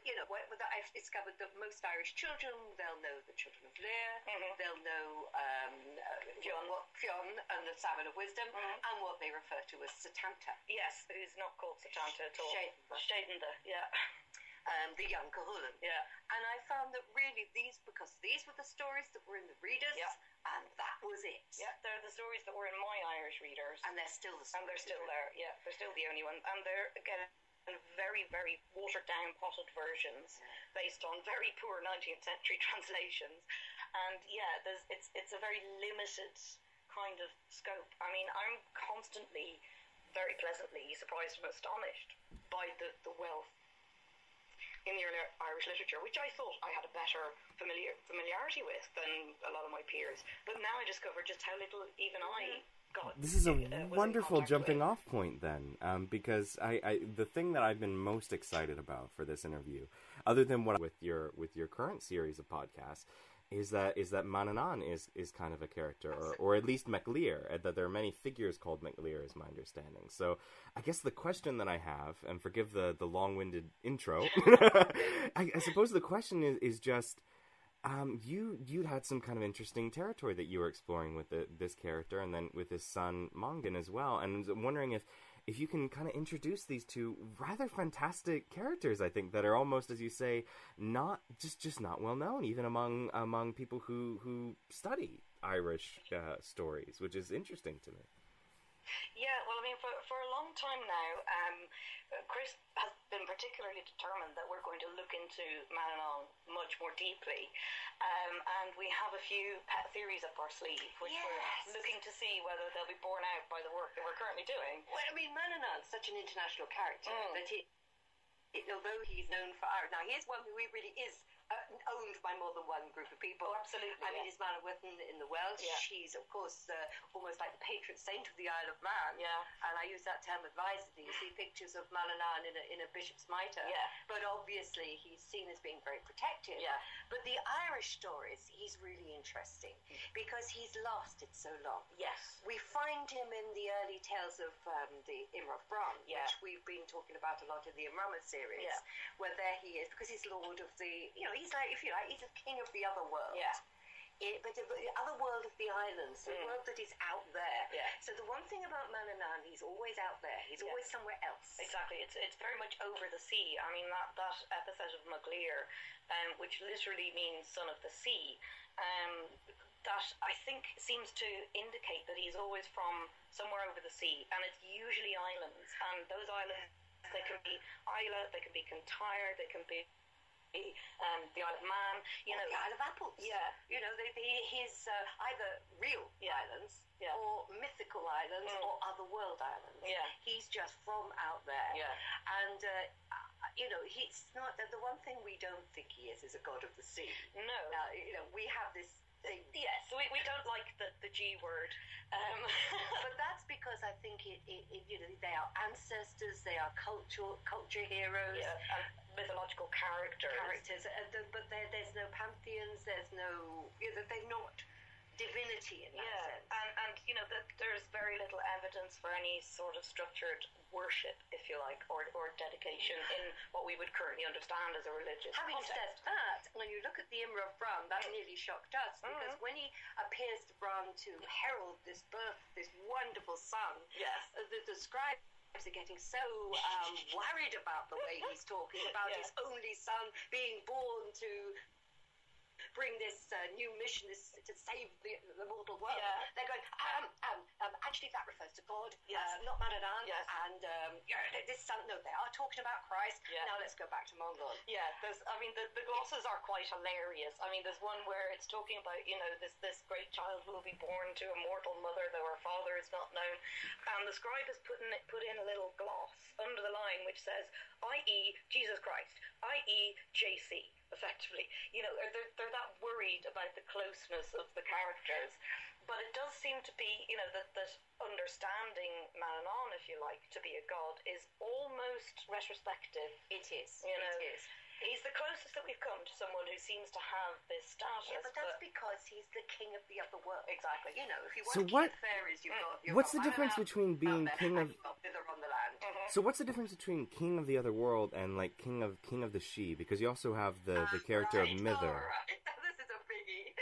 you know, I've discovered that most Irish children, they'll know the Children of Lir, Mhm. they'll know um, uh, Fionn. what, Fionn and the Salmon of Wisdom, Mhm. and what they refer to as Setanta. Yes, who's not called Setanta at all. Shadenda, yeah, Um, the young Cuchulainn. yeah. And I found that really these, because these were the stories that were in the readers, Yeah. and that was it. Yeah, they're the stories that were in my Irish readers. And they're still the stories. and they're still there. Yeah, they're still the only ones, and they're again very, very watered down, potted versions based on very poor 19th century translations. And yeah, it's it's a very limited kind of scope. I mean, I'm constantly very pleasantly surprised and astonished by the the wealth in the early Irish literature, which I thought I had a better familiar familiarity with than a lot of my peers. But now I discover just how little even I got. This is a uh, wonderful jumping with. off point then, um, because I, I the thing that I've been most excited about for this interview, other than what with your with your current series of podcasts, is that is that Manannán is is kind of a character, or or at least Mac Lir. That there are many figures called Mac Lir, is my understanding. So I guess the question that I have, and forgive the the long winded intro, I, I suppose the question is is just. Um, you you had some kind of interesting territory that you were exploring with the, this character, and then with his son Mongan as well. And I'm wondering if if you can kind of introduce these two rather fantastic characters. I think that are almost, as you say, not just just not well known, even among among people who who study Irish uh, stories, which is interesting to me. Yeah, well, I mean, for, for a long time now, um, Chris has been particularly determined that we're going to look into Manannán much more deeply. Um, and we have a few pet theories up our sleeve, which Yes. we're looking to see whether they'll be borne out by the work that we're currently doing. Well, I mean, Manannán's such an international character Mm. that he, it, although he's known for Ireland, now here's one who he really is uh, owned by more than one group of people. Oh, absolutely, I mean, yeah. he's Manawydan in the Welsh. Yeah. He's, of course, uh, almost like the patron saint of the Isle of Man. Yeah. And I use that term advisedly. You see pictures of Manannán in a, in a bishop's mitre. Yeah. But obviously, he's seen as being very protective. Yeah. But the Irish stories, he's really interesting because he's lasted so long. Yes. We find him in the early tales of um, the Imra of Bran, Yeah. which we've been talking about a lot in the Imrama series, Yeah. where there he is, because he's lord of the, you know, he's like, if you like, he's the king of the other world. Yeah. It, but the, the other world of the islands, the Mm. world that is out there. Yeah. So the one thing about Manannán, he's always out there. He's Yeah. always somewhere else. Exactly. It's it's very much over the sea. I mean that that epithet of Maglir, um, which literally means son of the sea, um, that I think seems to indicate that he's always from somewhere over the sea, and it's usually islands. And those islands, they can be Islay, they can be Kintyre, they can be um, the Isle of Man. You know, the Isle of Apples. Yeah. You know, they, they, his uh, either real Yeah. islands Yeah. or mythical islands Mm. or other world islands. Yeah. He's just from out there. Yeah. And, uh, you know, he's not, the, the one thing we don't think he is is a god of the sea. no. Now, you know, we have this thing. Yes, we, we don't like the, the G word. Um, But that's because I think it, it, it, you know, they are ancestors, they are cultural, culture heroes. yeah, and mythological characters. characters, uh, but there, there's no pantheons, there's no, you know, they're not divinity in that Yeah, sense. and, and you know, that there's very little evidence for any sort of structured worship, if you like, or, or dedication in what we would currently understand as a religious Having context. said that, when you look at the Imra of Bran, that nearly shocked us because Mhm. when he appears to Bran to herald this birth, this wonderful son, Yes. uh, the, the scribes are getting so um, worried about the way he's talking about Yeah. his only son being born to bring this uh, new mission this, to save the, the mortal world. Yeah. They're going, um, um, um, actually, that refers to God, Yes. uh, not Manannán. Yes. And um, yeah, this son, no, they are talking about Christ. Yeah. Now let's go back to Mongan. Yeah, there's. I mean, the, the glosses are quite hilarious. I mean, there's one where it's talking about you know this this great child will be born to a mortal mother, though her father is not known, and the scribe has put in put in a little gloss under the line which says, "i.e. Jesus Christ, i.e. JC." Effectively, you know, they're they're that worried about the closeness of the characters, but it does seem to be you know that that understanding Manannán, if you like, to be a god is almost retrospective It is. You know, it is. He's the closest that we've come to someone who seems to have this status. Yeah, but that's because he's the king of the other world. Exactly. You know, if you want So to what- keep fairies, you've got. You've What's got the difference between being there, king of- you've got on the land. So what's the difference between King of the Other World and like King of King of the She? Because you also have the the character right, of Midir. all right. this is a biggie.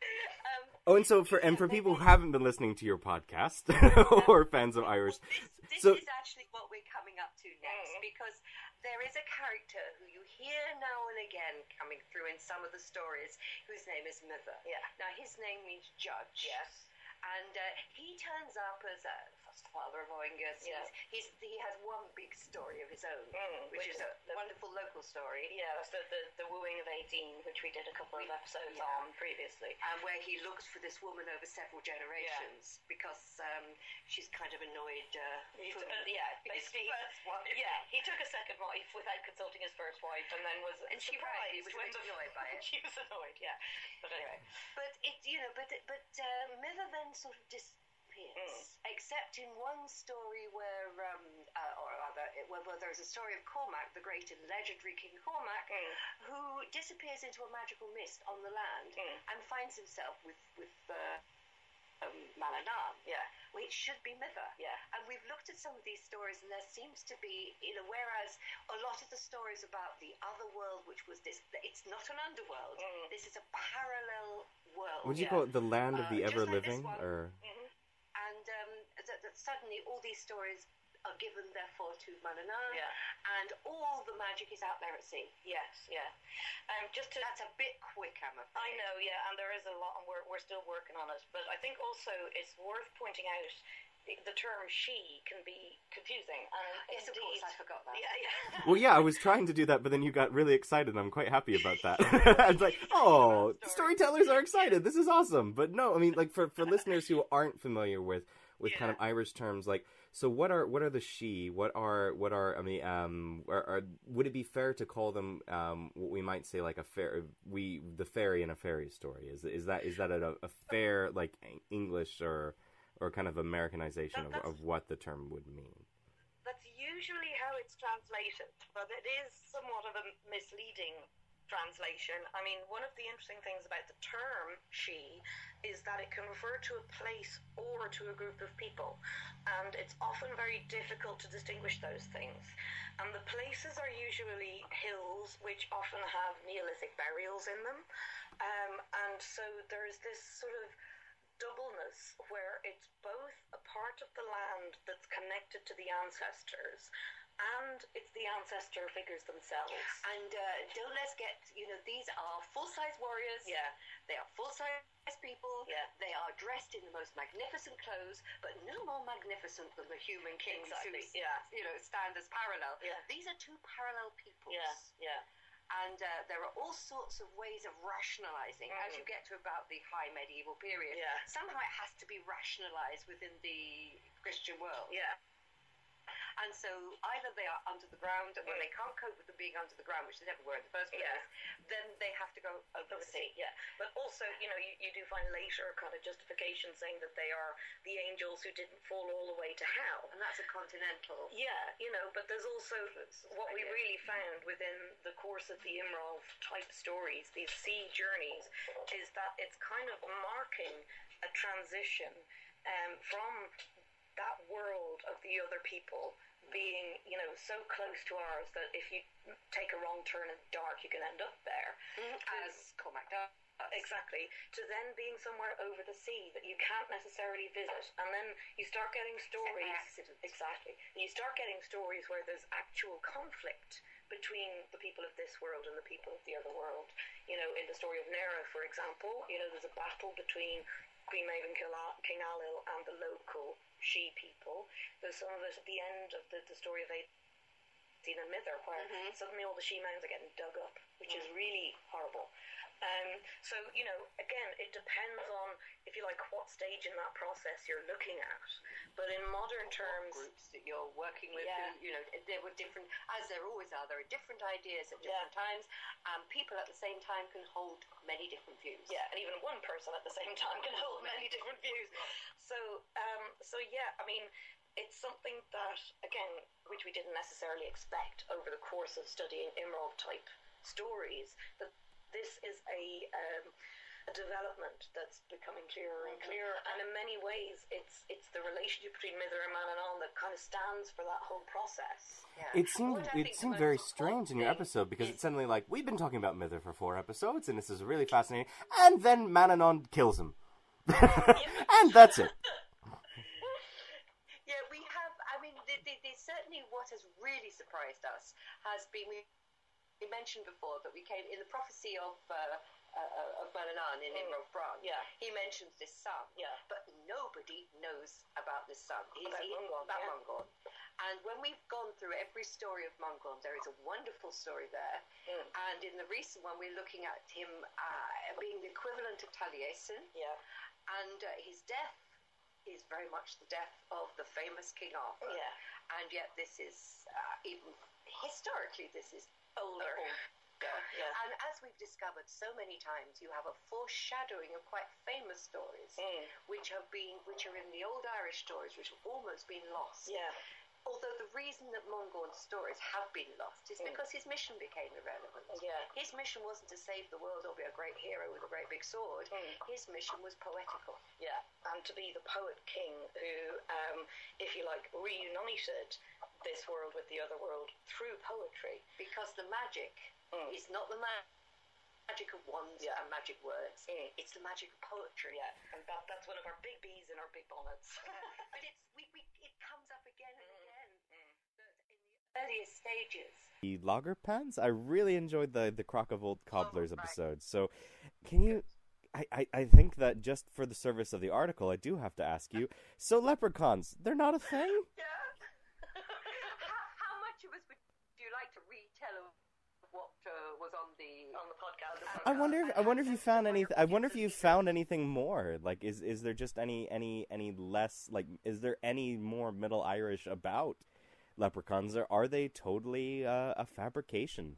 um, Oh, and so for and for people who haven't been listening to your podcast or fans of Irish, this, this so is actually what we're coming up to next Mm. because there is a character who you hear now and again coming through in some of the stories whose name is Midir. Yeah. Now his name means judge. Yes. And uh, he turns up as a father of Oingus. Yeah. He's, he's, he has one big story of his own, Mm, which, which is a the- wonderful local story. Yeah, that's the, the, the wooing of Étaín, which we did a couple of episodes Yeah. on previously. And where he looks for this woman over several generations because um, she's kind of annoyed. Uh, from uh, yeah, his basically. first wife. Yeah, he took a second wife without consulting his first wife, and then was And she was a when bit annoyed by it. she was annoyed. Yeah, but anyway. But it, you know, but but uh, Midir then sort of disappears, Mm. except in one story where, um, uh, or rather, where, where there's a story of Cormac, the great and legendary King Cormac, Mm. who disappears into a magical mist on the land Mm. and finds himself with with. Uh, um, Manannán, Yeah, which should be Midir. yeah. And we've looked at some of these stories, and there seems to be, you know, whereas a lot of the stories about the other world, which was this, it's not an underworld. Mm. This is a parallel world. would you yeah. call it the land of Uh, the just ever like living, one. Or hmm And um, that, that suddenly all these stories are given, therefore, to Manannán, Yeah. and all the magic is out there at sea. Yes, yeah. Um, just to That's a bit quick, I'm afraid. I know, yeah, and there is a lot, and we're, we're still working on it. But I think also it's worth pointing out the, the term she can be confusing. And Yes, of indeed, course, I forgot that. Yeah, yeah. well, yeah, I was trying to do that, but then you got really excited. and I'm quite happy about that. I was like, oh, storytellers are excited. This is awesome. But no, I mean, like for for listeners who aren't familiar with with kind of Irish terms, like so, what are what are the she? What are what are I mean, um, are, are would it be fair to call them um what we might say like a fair we the fairy in a fairy story? Is is that is that a, a fair like English or or kind of Americanization of, of what the term would mean? That's usually how it's translated, but it is somewhat of a misleading translation. I mean, one of the interesting things about the term she is that it can refer to a place or to a group of people, and it's often very difficult to distinguish those things. And the places are usually hills, which often have Neolithic burials in them, um, and so there's this sort of doubleness where it's both a part of the land that's connected to the ancestors and it's the ancestor figures themselves. And uh, don't let's get, you know, these are full size warriors. Yeah. They are full size people. Yeah. They are dressed in the most magnificent clothes, but no more magnificent than the human kings Exactly, who, yeah. you know, stand as parallel. Yeah. These are two parallel peoples. Yeah, yeah. And uh, there are all sorts of ways of rationalizing as you get to about the high medieval period. Mm. Yeah. Somehow it has to be rationalized within the Christian world. Yeah. And so either they are under the ground, and when they can't cope with them being under the ground, which they never were in the first place, Yeah. then they have to go over the sea. yeah. But also, you know, you, you do find later kind of justification saying that they are the angels who didn't fall all the way to hell. And that's a continental. Yeah, you know, but there's also what we really found within the course of the Immram type stories, these sea journeys, is that it's kind of marking a transition um, from that world of the other people being, you know, so close to ours that if you take a wrong turn in the dark, you can end up there. Mm-hmm. As Cormac does. Exactly. To then being somewhere over the sea that you can't necessarily visit, and then you start getting stories. accident. Exactly. You start getting stories where there's actual conflict between the people of this world and the people of the other world. You know, in the story of Nera, for example, you know, there's a battle between And King Ailill and the local she people. There's some of it at the end of the, the story of Étaín and Midir, where mm-hmm. suddenly all the she mounds are getting dug up, which is mm. really horrible. Um, so, you know, again, it depends on, if you like, what stage in that process you're looking at. But in modern terms, groups that you're working with, Yeah. who, you know, there were different, as there always are, there are different ideas at Yeah. different times, and people at the same time can hold many different views. yeah, and even one person at the same time can hold many different views. So, um, so yeah, I mean, it's something that, again, which we didn't necessarily expect over the course of studying Immram type stories, that this is a, um, a development that's becoming clearer and clearer. And in many ways, it's it's the relationship between Midir and Manannán that kind of stands for that whole process. Yeah. It seemed it seemed very strange in your episode because it's suddenly like we've been talking about Midir for four episodes and this is really fascinating, and then Manannán kills him, and that's it. Yeah, we have. I mean, the, the, the, certainly what has really surprised us has been we, we mentioned before that we came in the prophecy of uh, uh, of Manannán in Immram Bran. Yeah. he mentions this son. Yeah. but nobody knows about this son. He's, About he- Mongan, about yeah. Mongan. And when we've gone through every story of Mongan, there is a wonderful story there. Mm. And in the recent one, we're looking at him uh, being the equivalent of Taliesin Yeah. and uh, his death is very much the death of the famous King Arthur. Yeah. And yet, this is uh, even historically, this is Older. older. Yeah. And as we've discovered so many times, you have a foreshadowing of quite famous stories, Mm. which have been, which are in the old Irish stories, which have almost been lost. Yeah. Although the reason that Mongan's stories have been lost is Mm. because his mission became irrelevant. Yeah. His mission wasn't to save the world or be a great hero with a great big sword. Mm. His mission was poetical. Yeah, and to be the poet king who, um, if you like, reunited this world with the other world through poetry. Because the magic Mm. is not the ma- magic of wands Yeah. and magic words. Mm. It's the magic of poetry. Yeah, and that, that's one of our big bees in our big bonnets. but it's we, we it comes up again and again. That in the earliest stages. The lager pans. I really enjoyed the the Crock of Old Cobblers right. episode. So, can you? I, I, I think that just for the service of the article, I do have to ask you. So leprechauns, they're not a thing. Yeah. how, how much of us would you like to retell of what uh, was on the podcast. I wonder. If, I wonder if you found any. I wonder if you found anything more. Like, is is there just any any any less? Like, is there any more Middle Irish about leprechauns? Or are they totally uh, a fabrication?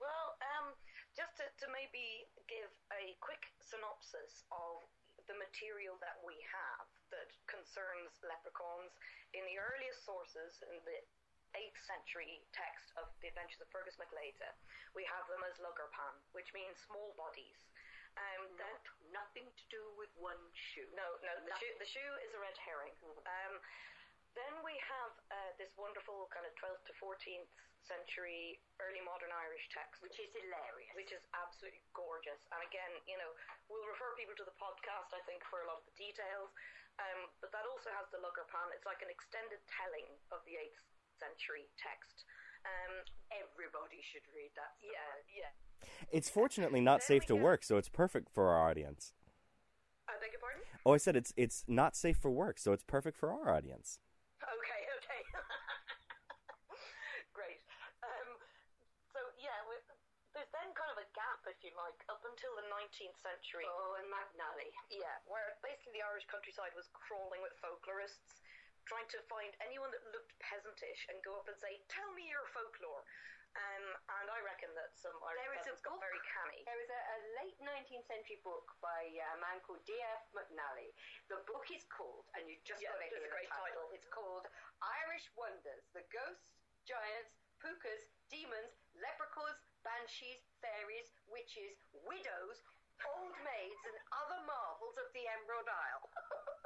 Well, um, just to, to maybe give a quick synopsis of the material that we have that concerns leprechauns. In the earliest sources, in the 8th century text of the Adventures of Fergus MacLeodsa, we have them as Luggerpan, which means small bodies. Um, Not, nothing to do with one shoe. no, no, the shoe, the shoe is a red herring. Um, then we have uh, this wonderful kind of 12th to 14th century early modern Irish text, Which is hilarious. which is absolutely gorgeous. And again, you know, we'll refer people to the podcast, I think, for a lot of the details. Um, but that also has the Luggerpan. It's like an extended telling of the 8th century text. Um, Everybody should read that. yeah, somewhere. yeah. It's fortunately not There safe to go. work, so it's perfect for our audience. I beg your pardon? Oh, I said it's it's not safe for work, so it's perfect for our audience. Okay, okay. Great. Um, so, yeah, we, there's then kind of a gap, if you like, up until the 19th century. Oh, and McAnally. Yeah, where basically the Irish countryside was crawling with folklorists, trying to find anyone that looked peasantish and go up and say, "Tell me your folklore." Um, and I reckon that some Irish There is a peasants got very canny. There was a, a late 19th century book by a man called D.F. McAnally. The book is called, and you just Yeah, got to hear the title. title. It's called Irish Wonders: The Ghosts, Giants, Pukas, Demons, Leprechauns, Banshees, Fairies, Witches, Widows, Old Maids, and Other Marvels of the Emerald Isle.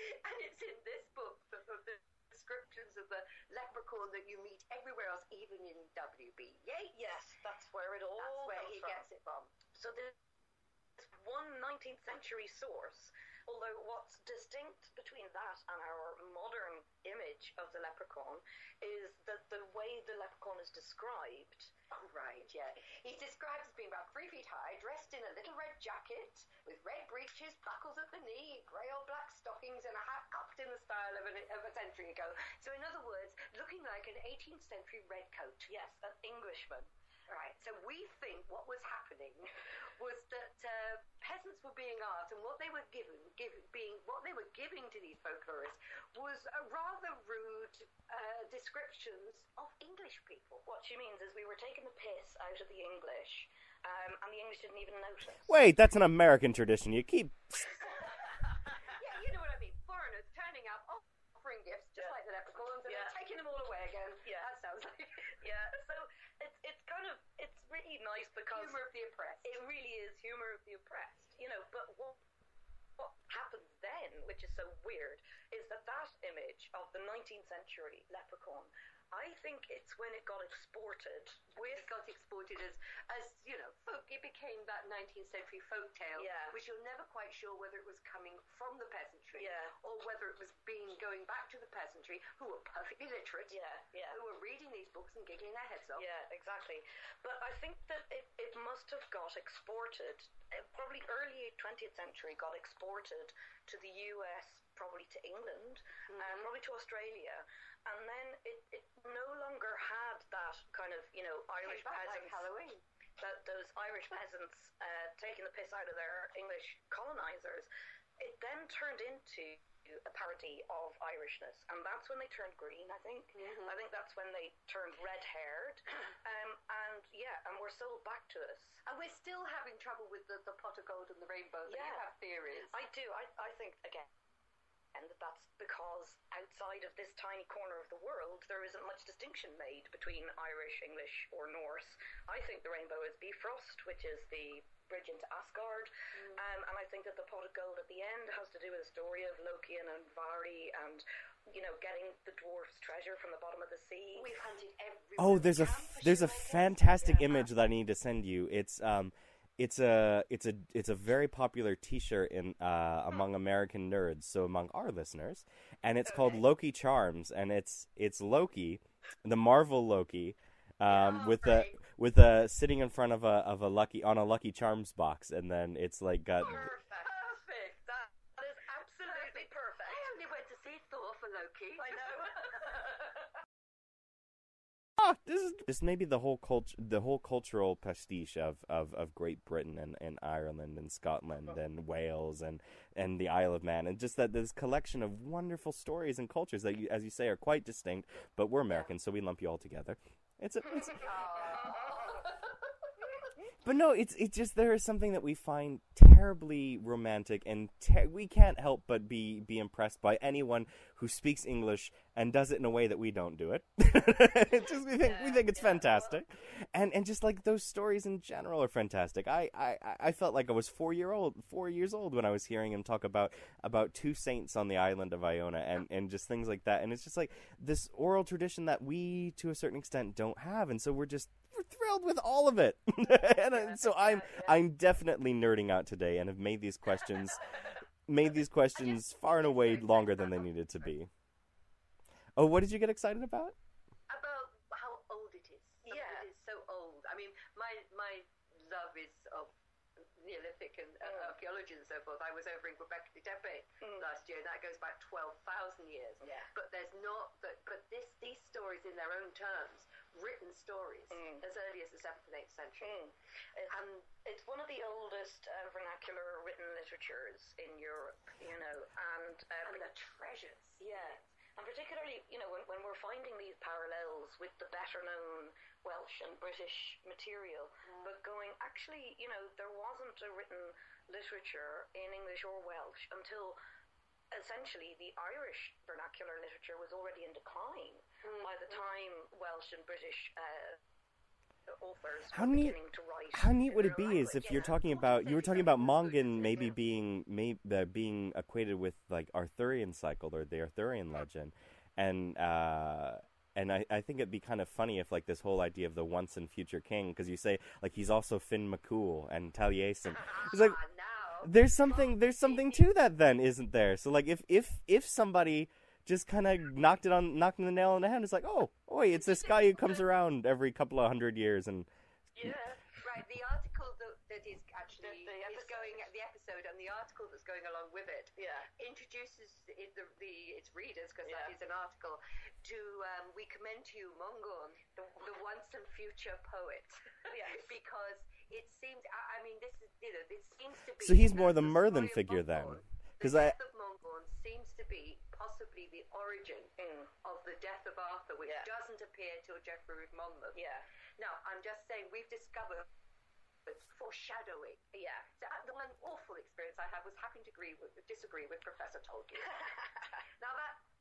and it's in this book that the, the descriptions of the leprechaun that you meet everywhere else, even in W.B. Yeats. Yes, that's where it all That's where comes he from. gets it from. So there's one 19th century source, although what's distinct between that and our modern image of the leprechaun is that the way the leprechaun is described. Oh, right, yeah. He's described as being about three feet high, dressed in a little red jacket, with red breeches, buckles at the knee, grey or black stockings, and a hat cuffed in the style of, an, of a century ago. So, in other words, looking like an 18th century redcoat. Yes, an Englishman. Right, so we think what was happening was that uh, peasants were being asked, and what they were given, given, being what they were giving to these folklorists was a rather rude uh, descriptions of English people. What she means is we were taking the piss out of the English, um, and the English didn't even notice. Wait, that's an American tradition. You keep yeah, you know what I mean. Foreigners turning up, offering gifts, just Yeah. like the leprechauns, and Yeah. then taking them all away again. Yeah. That sounds like Yeah, so it's it's kind of it's really nice because humor of the oppressed. it really is humor of the oppressed, you know. But what what happens then, which is so weird, is that that image of the 19th century leprechaun, I think it's when it got exported with it got exported as, as you know, folk. It became that 19th century folk tale, Yeah. which you're never quite sure whether it was coming from the peasantry Yeah. or whether it was being going back to the peasantry who were perfectly literate, yeah yeah who were reading these books and giggling their heads off. Yeah, exactly. But I think that it, it must have got exported, uh, probably early 20th century, got exported to the US, probably to England, and probably to Australia. And then it, it no longer had that kind of, you know, Irish back like peasants. Halloween. that those Irish peasants uh, taking the piss out of their English colonizers, it then turned into a parody of Irishness, and that's when they turned green. I think. Mhm. I think that's when they turned red-haired, um, and yeah, and were sold back to us. And we're still having trouble with the, the pot of gold and the rainbow. that You have theories. I do. I, I think again. And that that's because outside of this tiny corner of the world, there isn't much distinction made between Irish, English, or Norse. I think the rainbow is Bifrost, which is the bridge into Asgard, um, and I think that the pot of gold at the end has to do with the story of Loki and Andvari and you know getting the dwarf's treasure from the bottom of the sea. We've hunted every. Oh, there's a f- there's a fantastic image that I need to send you. It's um, it's a it's a it's a very popular T-shirt in uh among American nerds, so among our listeners, and it's called Loki Charms, and it's it's Loki, the Marvel Loki, um, Oh, with great. a with a sitting in front of a of a lucky on a Lucky Charms box, and then it's like got. Perfect. Perfect. That, that is absolutely perfect. I only went to see Thor for Loki. I know. Ah, this is this may be the whole culture, the whole cultural pastiche of, of, of Great Britain and, and Ireland and Scotland and Wales and, and the Isle of Man, and just that this collection of wonderful stories and cultures that, you, as you say, are quite distinct. But we're Americans, so we lump you all together. It's a, it's, But no, it's it's just there is something that we find terribly romantic, and ter- we can't help but be be impressed by anyone who speaks English and does it in a way that we don't do it. Just we think we think it's fantastic, and and just like those stories in general are fantastic. I I, I felt like I was four year old four years old when I was hearing him talk about about two saints on the island of Iona and and just things like that. And it's just like this oral tradition that we to a certain extent don't have, and so we're just thrilled with all of it. and uh, so I'm I'm definitely nerding out today and have made these questions made these questions far and away longer than they needed to be. Oh, what did you get excited about? about how old it is. Some Yeah. It is so old. I mean, my my love is of Neolithic and uh, Mm. archaeology and so forth. I was over in Göbekli Tepe Mm. last year, and that goes back 12,000 years. Yeah. But there's not, but, but this these stories in their own terms, written stories, Mm. as early as the 7th and 8th century. Mm. It's, And it's one of the oldest uh, vernacular written literatures in Europe, you know, and, uh, and the treasures. Yeah, and particularly, you know, when, when we're finding these parallels with the better known Welsh and British material, but going, actually, you know, there wasn't a written literature in English or Welsh until essentially the Irish vernacular literature was already in decline by the time Welsh and British uh, authors How neat- to write. How neat would it their be is if language. you're talking about you were talking about Mongan maybe being may, uh, being equated with like Arthurian cycle or the Arthurian legend, and uh, and I, I think it'd be kind of funny if like this whole idea of the once and future king because you say like he's also Finn McCool and Taliesin. It's like Ah, now. There's something there's something to that then isn't there so like if if if somebody just kind of knocked it on knocking the nail on the head it's like oh oi it's this guy who comes around every couple of hundred years and Yeah. Right, the article that, that is actually The- the is episode. going the episode and the article that's going along with it Yeah. introduces it, the, the its readers because Yeah. that is an article to um, we commend to you Mongan the, the once and future poet Yes. because it seems I, I mean this is you know this seems to be So he's more that the Merlin of figure then, Mongan, 'cause the I- death of Mongan seems to be possibly the origin Mm. of the death of Arthur which Yeah. doesn't appear till Geoffrey of Monmouth Yeah. now I'm just saying we've discovered foreshadowing Yeah. so uh, the one awful experience I had was having to agree with, disagree with Professor Tolkien. now that I found that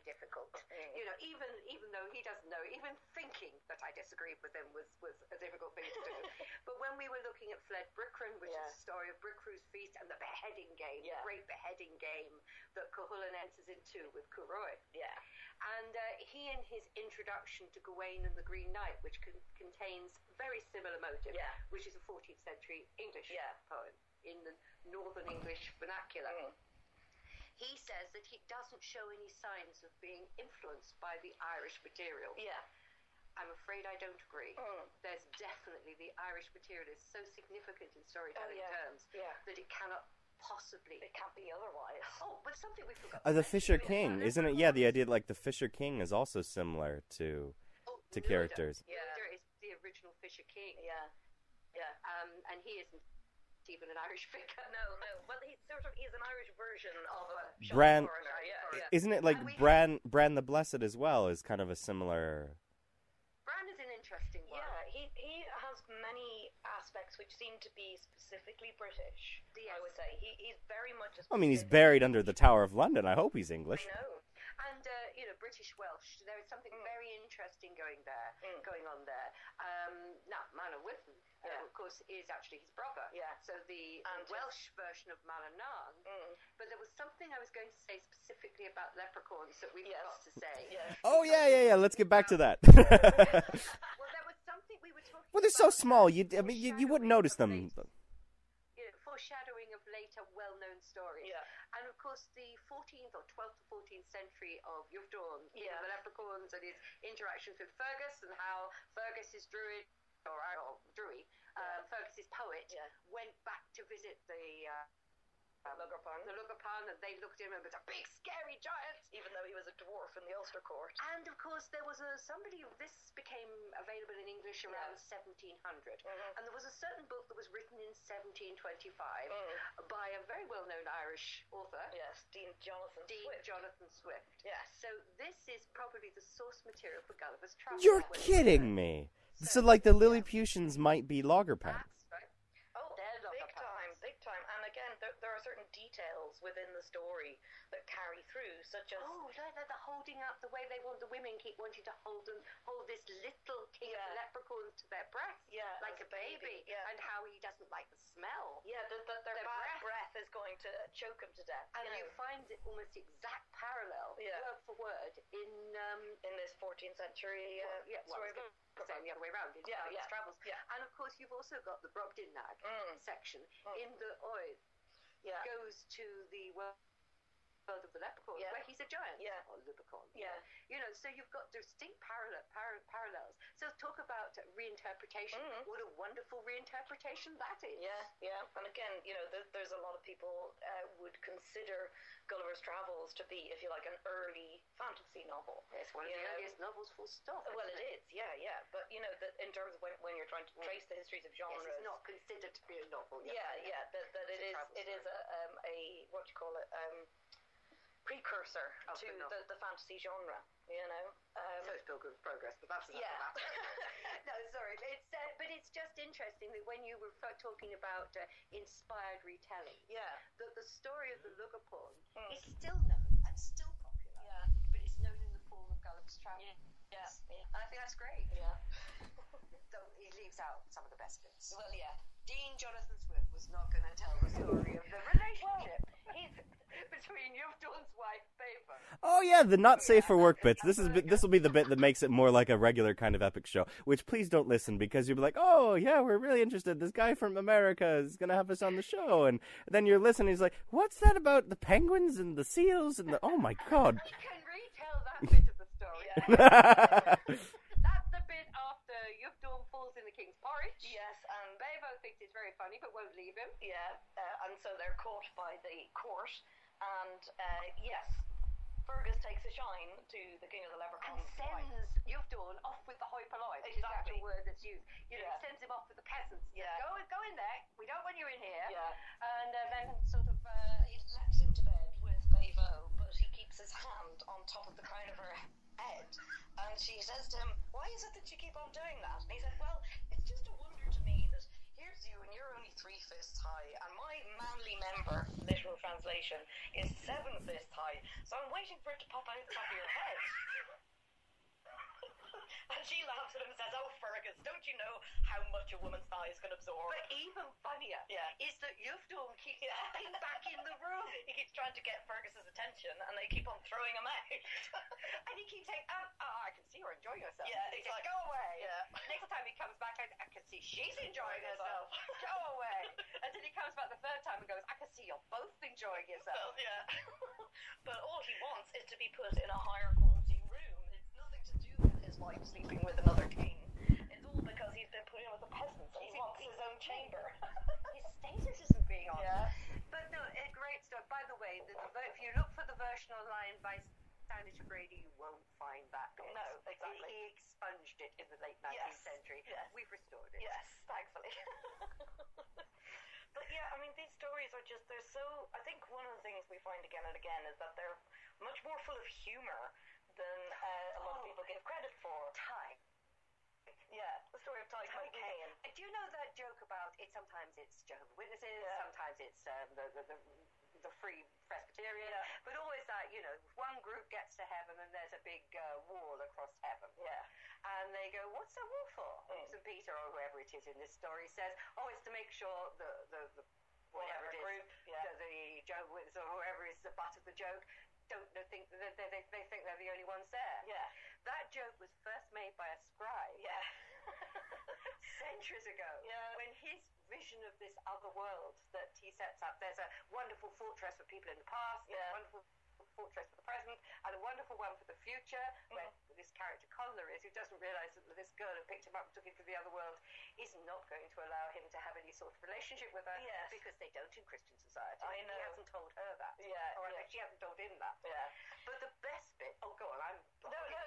very difficult. You know, even even though he doesn't know, even thinking that I disagreed with him was, was a difficult thing to do. but when we were looking at Fled Bricrenn, which Yeah. is the story of Bricriu's feast and the beheading game, Yeah. the great beheading game that Cuchulainn enters into with Cú Roí. Yeah. And uh, he, in his introduction to Gawain and the Green Knight, which con- contains very similar motive, Yeah. which is a 14th century English poem in the Northern English vernacular, Mm. He says that he doesn't show any signs of being influenced by the Irish material. Yeah. I'm afraid I don't agree. Mm. There's definitely the Irish material is so significant in storytelling Oh, yeah. terms Yeah. that it cannot possibly. It can't be otherwise. Oh, but something we forgot. uh, to the Fisher King isn't it yeah the idea like the Fisher King is also similar to Oh, to Nuada. characters. Yeah. Nuada is the original Fisher King. Yeah. Yeah. Um, and he isn't even an Irish figure. No, no. Well, he's sort of he's an Irish version of a Sean Bran- Foreigner, Yeah. Yeah. isn't it like And we Bran Bran the Blessed as well is kind of a similar Bran is an interesting one. Yeah, he, he has many aspects which seem to be specifically British. I would say he, he's very much. A I mean he's buried under the Tower of London I hope he's English I know. And uh, you know, British Welsh. There is something very interesting going there, Mm. going on there. Um, now, Manor Witton, uh, Yeah. of course, is actually his brother. Yeah. So the, And the Welsh version of Manannán. Mm. But there was something I was going to say specifically about leprechauns that we Yes. forgot to say. Yes. Oh yeah yeah yeah let's get back to that Well, there was something we were talking. Well they're so small you I mean you, you wouldn't notice them later- you know, foreshadowing of later well-known stories. Yeah. And of course, the 14th or 12th to 14th century of Yvdorn, you Yeah. know, the leprechauns and his interactions with Fergus and how Fergus is druid, or, or Druid, um, Fergus is poet, Yeah. went back to visit the uh, um, Luggerpan. the Luggerpan, and they looked at him and was a big scary giant. Even though he was a dwarf in the Ulster court. And of course, there was a somebody. This became available in English around 1700, Mhm. and there was a certain book that was written in 1725 Mm. by a very well-known Irish author, Yes, Dean Jonathan Dean Swift. Jonathan Swift. Yes. So this is probably the source material for Gulliver's Travels. You're kidding me So, like, the Lilliputians might be loggerpants. That's. Oh, They're big logger time, big time. And again, there, there are certain details within the story that carry through, such as Oh, like the, the holding up, the way they want the women keep wanting to hold them, hold this little king Yeah. leprechaun to their breast, Yeah, like a baby, baby, yeah. and how he doesn't like the smell. yeah, that that their Their bad breath. breath. is going to choke him to death. And you you find it almost exact parallel, Yeah. word for word, in um, in this 14th century uh, well, yeah, well, story I of was gonna say the other way around. In Yeah, yeah, Travels, yeah. and of course you've also got the Brobdingnag Mm. section Mm. in the Oid yeah, goes to the world of the leprechaun, Yeah. where he's a giant, Yeah. or leprechaun. Yeah. You know, so you've got distinct parallel, par- parallels. So talk about reinterpretation. Mm. What a wonderful reinterpretation that is. Yeah, yeah. And again, you know, there, there's a lot of people uh, would consider Gulliver's Travels to be, if you like, an early fantasy novel. It's one of You the know? earliest novels, full stop. Well, isn't it is, yeah, yeah. But you know, that in terms of when, when you're trying to trace the histories of Yes, genres, it's not considered to be a novel. yeah, yeah, that, that it It's a is, travel it is a, um, a what do you call it, um, precursor Of to the the, fantasy genre. You know, um, So it's Pilgrim's Progress, but that's yeah. that. no, sorry. It's, uh, but it's just interesting that when you were talking about uh, inspired retelling, yeah, that the story of the Lugapon Mm. is still known and still popular. yeah, But it's known in the form of Gulliver's Travels. yeah, yeah, And I think that's great. yeah. Though he leaves out some of the best bits. Well, yeah. Dean Jonathan Swift was not going to tell the story of the relationship he's, between Iubdán's wife, Beaver. Oh yeah, the not safe for work bits. This is this will be the bit that makes it more like a regular kind of epic show. Which please don't listen because you'll be like, oh yeah, we're really interested. This guy from America is gonna have us on the show, and then you're listening. He's like, what's that about the penguins and the seals and the? Oh my god. He can retell that bit of. That's the bit after Iubdán falls in the king's porridge. Yes, and Bebo thinks it's very funny but won't leave him. Yeah, uh, and so they're caught by the court, and uh, yes, Fergus takes a shine to the king of the And leprechauns. sends Iubdán off with the hoi polloi, which is the actual word that's used. You know, Yeah. he sends him off with the peasants. Yeah. Go, go in there. We don't want you in here. Yeah. And uh, then sort of uh, he leaps into bed with Bevo, but he keeps his hand on top of the crown of her head, and she says to him, "Why is it that you keep on doing that?" And he said, "Well, it's just a wonder to me that here's you, and you're only three fists high, and my manly member, literal translation, is seven fists high, so I'm waiting for it to pop out the top of your head." And she laughs at him and says, Oh, Fergus, don't you know how much a woman's thighs can absorb? But even funnier Yeah. is that Iubdán keeps popping back in the room. he keeps trying to get Fergus's attention, and they keep on throwing him out. And he keeps saying, um, oh, I can see you're enjoying yourself. Yeah, he he's like, go away. Yeah. Next time he comes back, I, I can see she's enjoying herself. go away. Until he comes back the third time and goes, I can see you're both enjoying Well, yourself. yeah. but all he wants is to be put in a higher quality room. It's nothing to do with his wife sleeping with another king. It's all because he's been put in with the peasants. He wants his own chamber. His status isn't being honored. yeah. But no, a great stuff. By the way, the, the, if you look for the version online by Standish O'Grady, you won't find that bit. No, exactly. He, he expunged it in the late 19th Yes, century. yes. We've restored it. Yes, thankfully. but yeah, I mean, these stories are just, they're so. I think one of the things we find again and again is that they're much more full of humor than uh, a lot of Oh, people give credit for. Time. Yeah, the story of Totally. Kane. Uh, Do you know that joke about it? Sometimes it's Jehovah's Witnesses, Yeah. sometimes it's um, the, the, the the Free Presbyterian, Yeah. but always that you know one group gets to heaven and there's a big uh, wall across heaven, Yeah. and they go, "What's the wall for?" Mm. St. Peter or whoever it is in this story says, "Oh, it's to make sure the the, the whatever Whatever it is, group, yeah. the, the Jehovah's Witnesses or whoever is the butt of the joke." Don't they think that they, they, they think they're the only ones there? Yeah. That joke was first made by a scribe Yeah. centuries ago. Yeah. When his vision of this other world that he sets up, there's a wonderful fortress for people in the past, Yeah. a wonderful fortress for the present, and a wonderful one for the future, mm-hmm. where this character Connor is, who doesn't realise that this girl who picked him up and took him to the other world is not going to allow him to have any sort of relationship with her Yes. because they don't in Christian society. I know. He hasn't told her that. Yeah, Or yeah. she hasn't told him that. Yeah. But the best bit, oh, go on, I'm. No, no.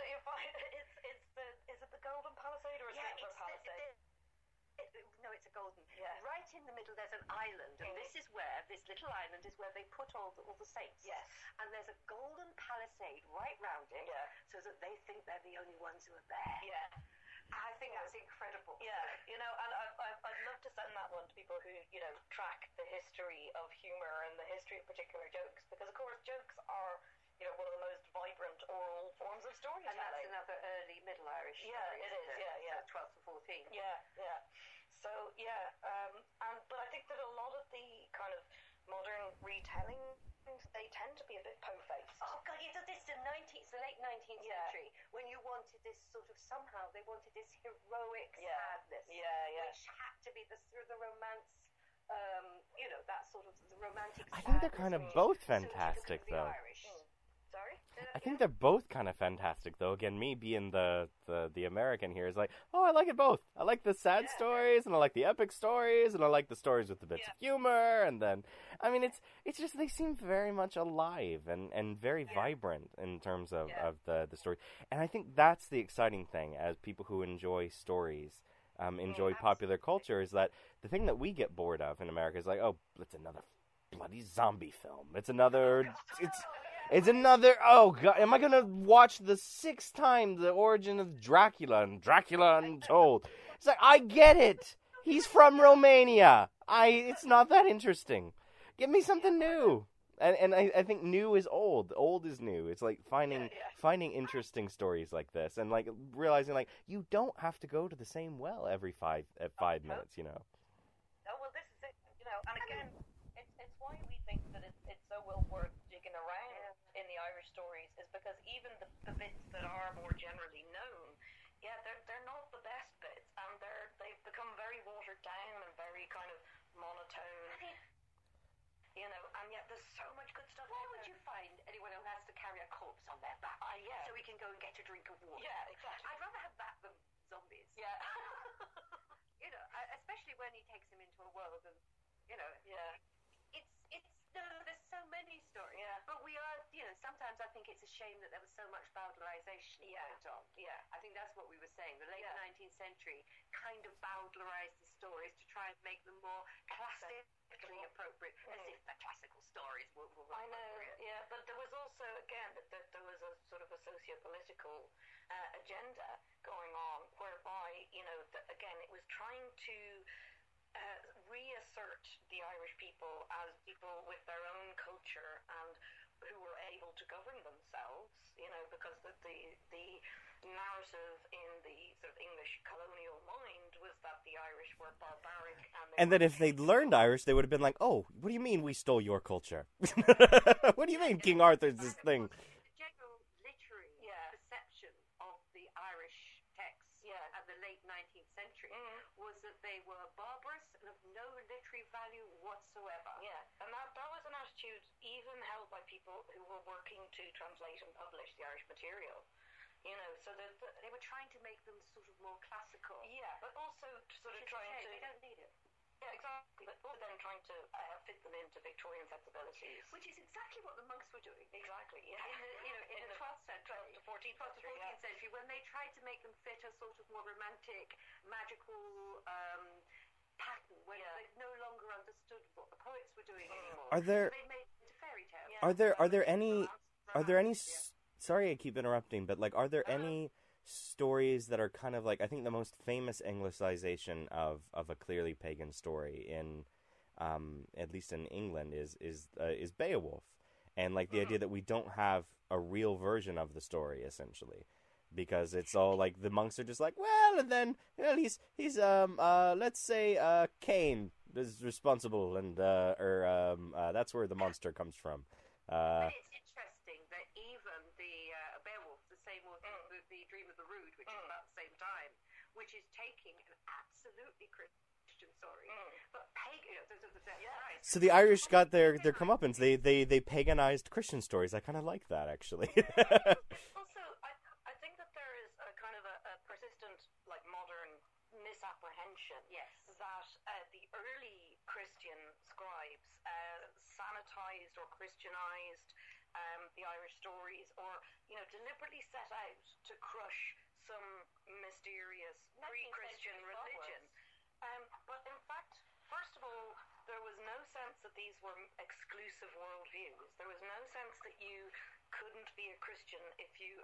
It's it's the is it the Golden Palisade or is Yeah, it the it's the, Palisade? it- no, it's a golden. Yeah. Right in the middle, there's an island, and this is where this little island is where they put all the, all the saints. Yes. And there's a golden palisade right round it, Yeah. so that they think they're the only ones who are there. Yeah. I think that's incredible. Yeah, you know, and I, I, I'd love to send that one to people who, you know, track the history of humor and the history of particular jokes, because of course jokes are, you know, one of the most vibrant oral forms of storytelling. And that's another early Middle Irish Yeah, story, it isn't is, yeah, yeah. So 12th and 14th. Yeah, yeah. So yeah, um, and but I think that a lot of the kind of modern retellings they tend to be a bit po-faced. Oh God! You did this in 19th, the late 19th Yeah. century when you wanted this sort of somehow they wanted this heroic Yeah. sadness, Yeah, yeah. which had to be the sort of the romance, um, you know, that sort of the romantic. I think they're kind of both fantastic, kind of the though. Irish. Mm. Sorry. Say that I think they're both kind of fantastic, though. Again, me being the, the, the American here is like, oh, I like it both. I like the sad Yeah. stories, and I like the epic stories, and I like the stories with the bits of humor, and then, I mean, it's it's just they seem very much alive and, and very vibrant in terms of, Yeah. of the the story, and I think that's the exciting thing as people who enjoy stories. Um, enjoy popular culture is that the thing that we get bored of in America is like, oh, it's another bloody zombie film. It's another, it's it's another. Oh god, am I gonna watch the sixth time the origin of Dracula and Dracula Untold? It's like I get it. He's from Romania. I. It's not that interesting. Give me something new. And and I, I think new is old. Old is new. It's like finding finding interesting stories like this and like realizing like you don't have to go to the same well every five at five minutes. You know. Oh well, this is it. You know, and again, it's it's why we think that it's it's so well worth digging around in the Irish stories is because even the, the bits that are more generally known, yeah, they're they're not the best bits, and they're they've become very watered down and very kind of monotone. You know, and yet there's so much good stuff. Why would you find anyone who has to carry a corpse on their back Ah, yeah. so we can go and get a drink of water? Yeah, exactly. I'd rather have that than zombies. Yeah. You know, especially when he takes him into a world and, you know, yeah. it's it's no, there's so many stories. Yeah. But we are, you know, sometimes I think it's a shame that there was so much bowdlerization Yeah. went on. Yeah. I think that's what we were saying. The late Yeah. 19th century kind of bowdlerized the stories to try and make them more classically appropriate, as Mm. if the classical stories were, were I know, yeah, but there was also, again, that, that there was a sort of a socio-political uh, agenda going on, whereby, you know, that, again, it was trying to uh, reassert the Irish people as people with their own culture and who were able to govern themselves, you know, because the, the, the narrative in the sort of English colonial mind was that the Irish were barbaric and they And were then if they'd learned Irish, they would have been like, "Oh, what do you mean we stole your culture? what do you mean King Arthur's this thing?" The general literary Yeah. perception of the Irish texts Yeah. at the late 19th century mm-hmm. was that they were barbarous and of no literary value whatsoever. Yeah, and that, that was attitude even held by people who were working to translate and publish the Irish material. You know, so that, that They were trying to make them sort of more classical. yeah, but also to sort of trying to They don't need it. yeah exactly, but also then trying to uh, fit them into Victorian sensibilities. Which is exactly what the monks were doing. exactly, yeah. In the, you know, in, In the the 12th century, 12th to 14th 12th to century, 14th yeah. century, when they tried to make them fit a sort of more romantic, magical um, pattern, when Yeah. They no longer understood what the poets were doing anymore. Are there- they made it fairy tales. Yeah. Are there are there any are there any s sorry I keep interrupting, but like are there any stories that are kind of like I think the most famous anglicization of of a clearly pagan story in um at least in England is is uh, is Beowulf. And like the idea that we don't have a real version of the story essentially because it's all like the monks are just like, well, and then well, he's he's um uh let's say uh Cain is responsible and uh or um uh, that's where the monster comes from. Uh But it's interesting that even the uh, Beowulf, the same author, the, the Dream of the Rood, which is Mm. about the same time, which is taking an absolutely Christian story, Mm. but pagan. You know, the, the, the, right. So the Irish got their their comeuppance. They they they paganized Christian stories. I kind of like that actually. Also, I, I think that there is a kind of a, a persistent, like modern misapprehension Yes. that uh, the early Christian scribes uh, or Christianized um, the Irish stories, or you know, deliberately set out to crush some mysterious pre-Christian religion. Um, but in fact, first of all, there was no sense that these were exclusive worldviews. There was no sense that you couldn't be a Christian if you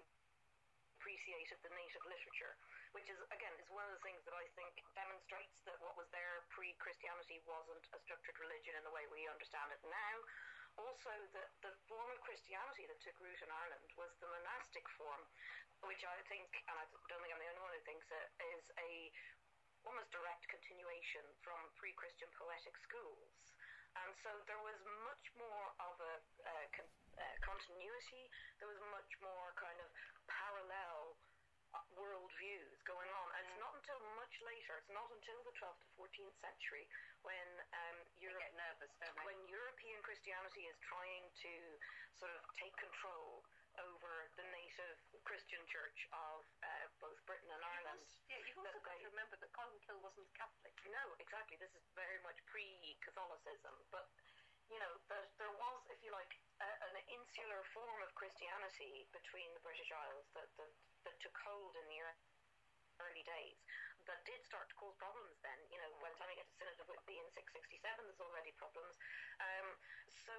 appreciated the native literature. which is again is one of the things that I think demonstrates that what was there pre-Christianity wasn't a structured religion in the way we understand it now. Also, the, the form of Christianity that took root in Ireland was the monastic form, which I think, and I don't think I'm the only one who thinks it, is a almost direct continuation from pre-Christian poetic schools. And so there was much more of a uh, con- uh, continuity. There was much more kind of world views going on. And it's not until much later, it's not until the 12th to 14th century when um, Europe, nervous, when European Christianity is trying to sort of take control over the native Christian church of uh, both Britain and Ireland. yeah, you've also got they- to remember that Columkill wasn't Catholic. No, exactly. This is very much pre-Catholicism, but you know, there, there was, if you like, a, an insular form of Christianity between the British Isles that that, that took hold in the early days. That did start to cause problems. Then, you know, by the time you get to Synod of Whitby in 667, there's already problems. Um, so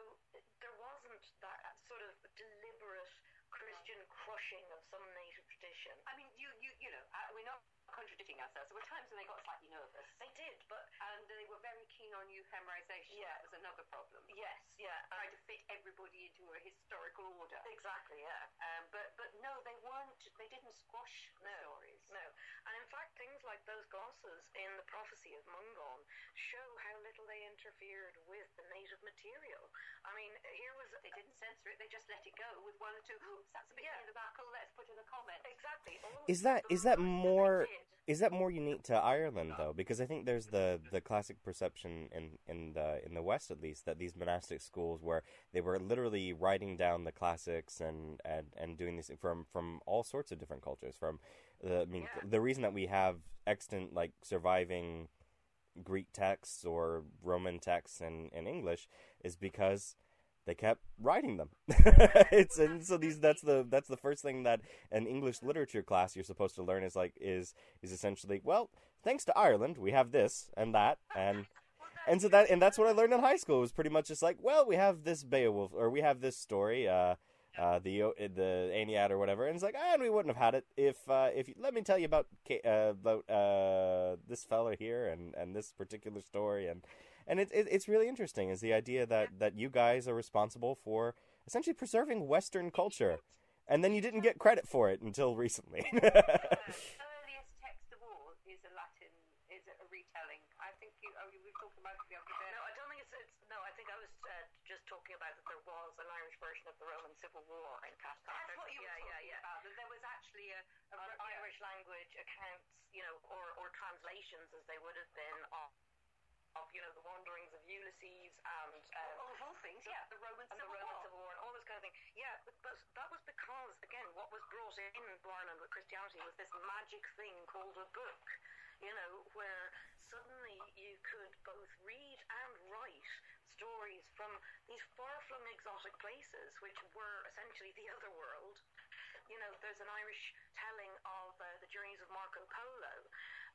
there wasn't that sort of deliberate Christian crushing of some native tradition. I mean, you, you, you know, uh, we're not contradicting ourselves. There were times when they got slightly nervous, They did, but and they were very keen on euhemerization. Yeah. That was another problem. yes, yeah, Trying to fit everybody into a historical order. exactly, yeah. Um, but but no, they weren't. They didn't squash the No. stories. No, and in fact, things like those glosses in the prophecy of Mongan show how little they interfered with the native material. I mean, here was They didn't censor it. They just let it go with one or two. Oops, that's a bit Yeah. near the buckle. Let's put in a comment. exactly. All Is that the is that more is that more unique to Ireland though? Because I think there's the the classic perception in in the in the West at least that these monastic schools where they were literally writing down the classics and and, and doing this from from all sorts of different cultures. From the I mean Yeah. the reason that we have extant like surviving Greek texts or Roman texts in, in English is because they kept writing them. it's and so these that's the that's the first thing that an English literature class you're supposed to learn is like is is essentially well thanks to Ireland we have this and that and and so that and that's what I learned in high school it was pretty much just like well we have this Beowulf or we have this story uh uh, the the Aeneid or whatever, and it's like, ah, and we wouldn't have had it if uh, if you, let me tell you about uh, about uh, this fella here and, and this particular story, and and it's it, it's really interesting is the idea that that you guys are responsible for essentially preserving Western culture, and then you didn't get credit for it until recently. the earliest text of all is a Latin, is a retelling. I think you, oh, you were talking about it the other day. No, I don't think it's, it's no. I think I was uh, just talking about that there was an Irish version of the Roman Civil War in Castle. That's what you were yeah, talking yeah, yeah. about. That there was actually a, a On yeah. Irish language accounts, you know, or, or translations as they would have been of, of you know the wanderings of Ulysses and um, of all things, yeah, the Roman and the Civil Roman War. Civil War and all this kind of thing. Yeah, but, but that was because again, what was brought in Ireland with Christianity was this magic thing called a book. You know, where suddenly you could both read and write stories from these far-flung exotic places, which were essentially the other world. You know, there's an Irish telling of uh, the journeys of Marco Polo.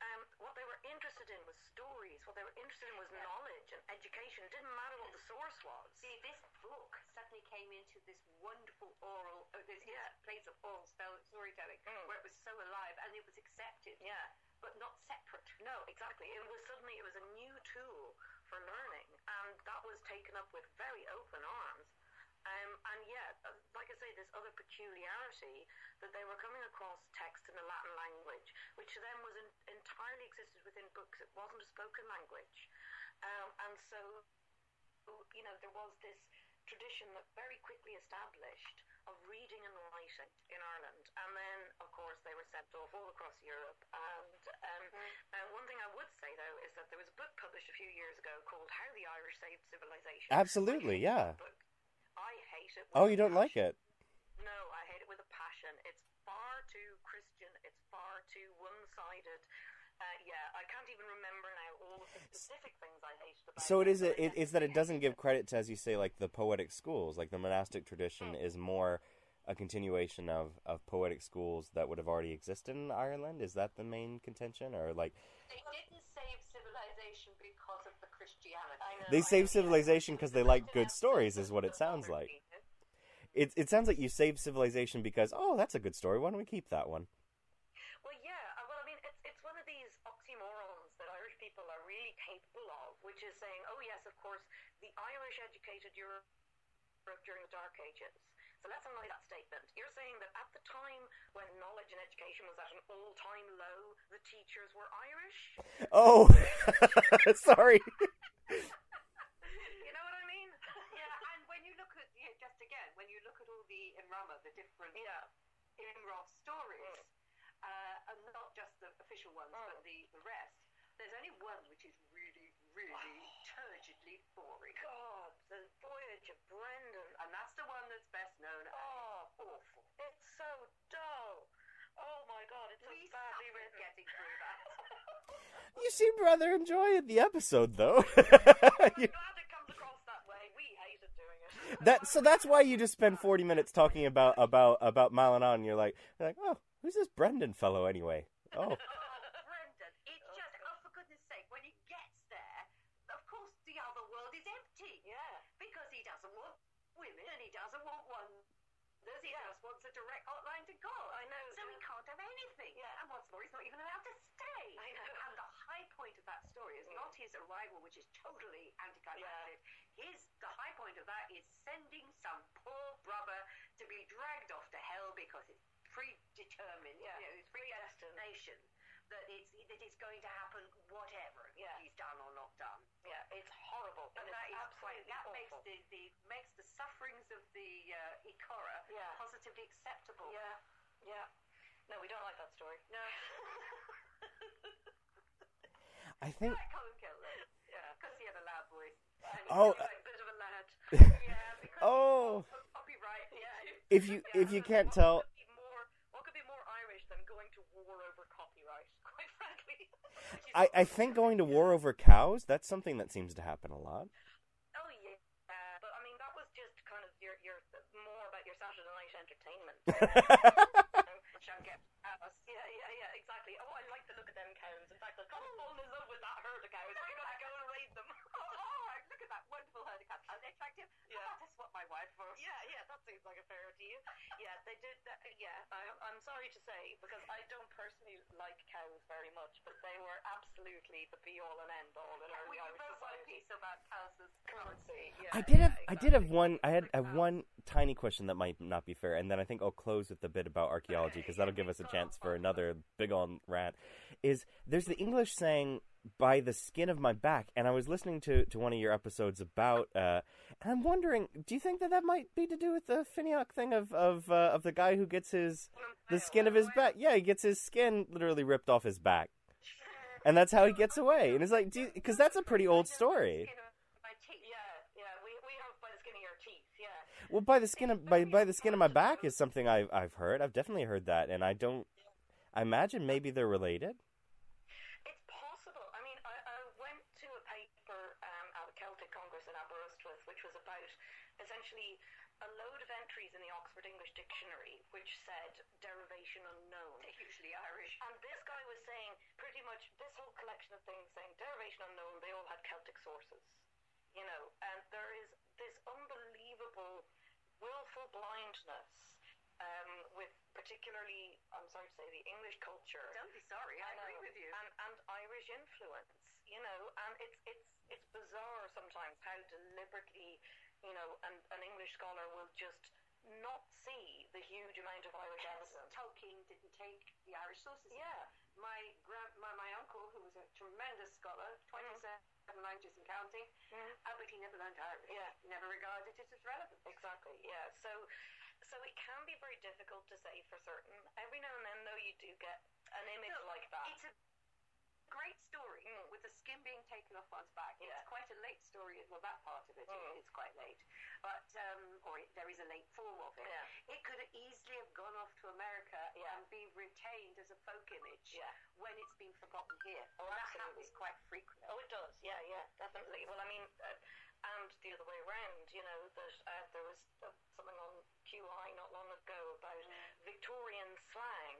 Um, what they were interested in was stories. What they were interested in was knowledge and education. It didn't matter what the source was. See, this book suddenly came into this wonderful oral, uh, this Yeah. place of oral spell- storytelling, Mm. where it was so alive and it was accepted, Yeah. but not separate. No, exactly. It was suddenly it was a new tool for learning, and that was taken up with very open arms. Um, and yet, like I say, this other peculiarity that they were coming across text in the Latin language, which to them was in, entirely existed within books. It wasn't a spoken language, um, and so you know there was this tradition that very quickly established of reading and writing in Ireland, and then of course they were sent off all across Europe. And um, uh, one thing I would say though is that there was a book published a few years ago called "How the Irish Saved Civilization." Absolutely, yeah. I hate it. with oh, you don't like it? No, I hate it with a passion. It's far too Christian. It's far too one-sided. Uh, yeah, I can't even remember now all of the specific things I hated about So it is. but It, I it's that it doesn't give credit to, as you say, like the poetic schools. Like the monastic tradition is more a continuation of, of poetic schools that would have already existed in Ireland. Is that the main contention, or like They didn't they save civilization because they like good stories, is what it sounds like. It it sounds like you save civilization because oh, that's a good story. Why don't we keep that one? Well, yeah. Uh, well, I mean, it's it's one of these oxymorons that Irish people are really capable of, which is saying, oh yes, of course, the Irish educated Europe during the Dark Ages. So let's analyze that statement. You're saying that at the time when knowledge and education was at an all time low, the teachers were Irish? Oh, sorry. So dull. Oh my God, it's so badly written. getting through that. You seem rather enjoying the episode, though. You- glad it comes across that way. We hated doing it. that so that's why you just spend forty minutes talking about about about Malanon. And you're like, you're like, oh, who's this Brendan fellow anyway? Oh, Brendan, it's just, oh, for goodness sake, when he gets there, of course the other world is empty. Yeah. Because he doesn't want women and he doesn't want one. He just wants a direct hotline to God. I know. So he can't have anything. Yeah. He's not even allowed to stay. I know. And the high point of that story is not his arrival, which is totally anticlimactic. His the high point of that is sending some poor brother to be dragged off to hell because it's predetermined. Yeah. You know, it's predestination that it's that it's going to happen whatever Yeah. he's done or not done. Yeah, it's horrible. And And that it's quite that makes the, the makes the sufferings of the uh, Ikora Yeah. positively acceptable. Yeah, yeah. No, we don't like that story. No. I think like Colm Cille. Yeah, because he had a loud voice. Oh, like a bit of a lad. yeah, because Oh. copyright. Yeah. if you if you can't tell, What could be more, what could be more Irish than going to war over copyright? Quite frankly. I I think going to war over cows that's something that seems to happen a lot. Oh yeah, uh, but I mean that was just kind of your your more about your Saturday night entertainment. Which I'll get at us. Yeah, yeah, yeah, exactly. Oh, I like the look of them cows. In fact, I've kind of fallen in love with that herd of cows. We're gonna go and raid them. Oh, oh, look at that wonderful herd of cats. Are they attractive? Yeah. I'll have to swap my wife for. Yeah, yeah, that seems like a fair deal. Yeah, they did. That, yeah, I, I'm sorry to say because I don't personally like cows very much, but they were absolutely the be all and end all in Yeah, early we Irish wrote one society. piece about cows as currency. Yeah, I did yeah, have I did have one I had, I have one tiny question that might not be fair, and then I think I'll close with a bit about archaeology because that'll give us a chance for another big on rant. Is there's the English saying "by the skin of my back," and I was listening to, to one of your episodes about, uh, and I'm wondering, do you think that that might be to do with the Finiak thing of of uh, of the guy who gets his the skin of his back? Yeah, he gets his skin literally ripped off his back, and that's how he gets away. And it's like, because that's a pretty old story. Skin of my teeth. Yeah, yeah, we, we have by the skin of your teeth. Yeah. Well, by the skin of by, by the skin of my back is something I've I've heard. I've definitely heard that, and I don't. I imagine maybe they're related. It's possible. I mean, I, I went to a paper um, at a Celtic Congress in Aberystwyth, which was about essentially a load of entries in the Oxford English Dictionary, which said derivation unknown. They're usually Irish. And this guy was saying pretty much this whole collection of things saying derivation unknown, they all had Celtic sources. You know, and there is this unbelievable willful blindness um, with particularly, I'm sorry to say, the English culture Don't be sorry. I, I agree know. with you. And, and Irish influence, you know, and it's it's it's bizarre sometimes how deliberately, you know, an, an English scholar will just not see the huge amount of Irish evidence. Tolkien didn't take the Irish sources. Yeah, My, grand, my my uncle, who was a tremendous scholar, 27 languages and counting, Mm. uh, but he never learned Irish. Yeah. Never regarded it as relevant. exactly. Yeah, so so it can be very difficult to say for certain. Every now and then, though, you do get an image Look, like that. It's a great story Mm. with the skin being taken off one's back. Yeah. It's quite a late story. Well, that part of it Mm. is quite late, but um, or it, there is a late form of it. Yeah. It could easily have gone off to America Yeah. and be retained as a folk image Yeah. when it's been forgotten here. Oh, that absolutely. happens quite frequently. Oh, it does. Yeah, yeah, definitely. Well, I mean, uh, and the other way around, you know, that uh, there was uh, something on QI not long ago about Victorian slang,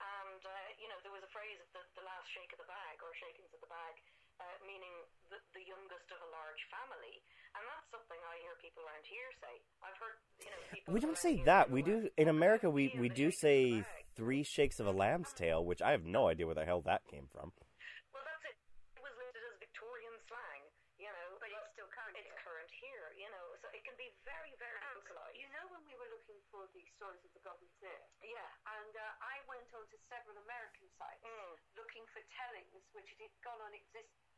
and uh, you know, there was a phrase of the, the last shake of the bag or shakings of the bag, uh, meaning the, the youngest of a large family, something I hear people around here say. I've heard, you know, We don't say that. We do in America. We we do say three shakes of a lamb's tail, which I have no idea where the hell that came from. Well, that's it. It was listed as Victorian slang, you know, but it's still current. It's here. current here, you know, so it can be very, very localized. You know, when we were looking for the stories of the goblins Slayer, yeah, and uh, I went on to several American sites mm. looking for tellings which had gone on existing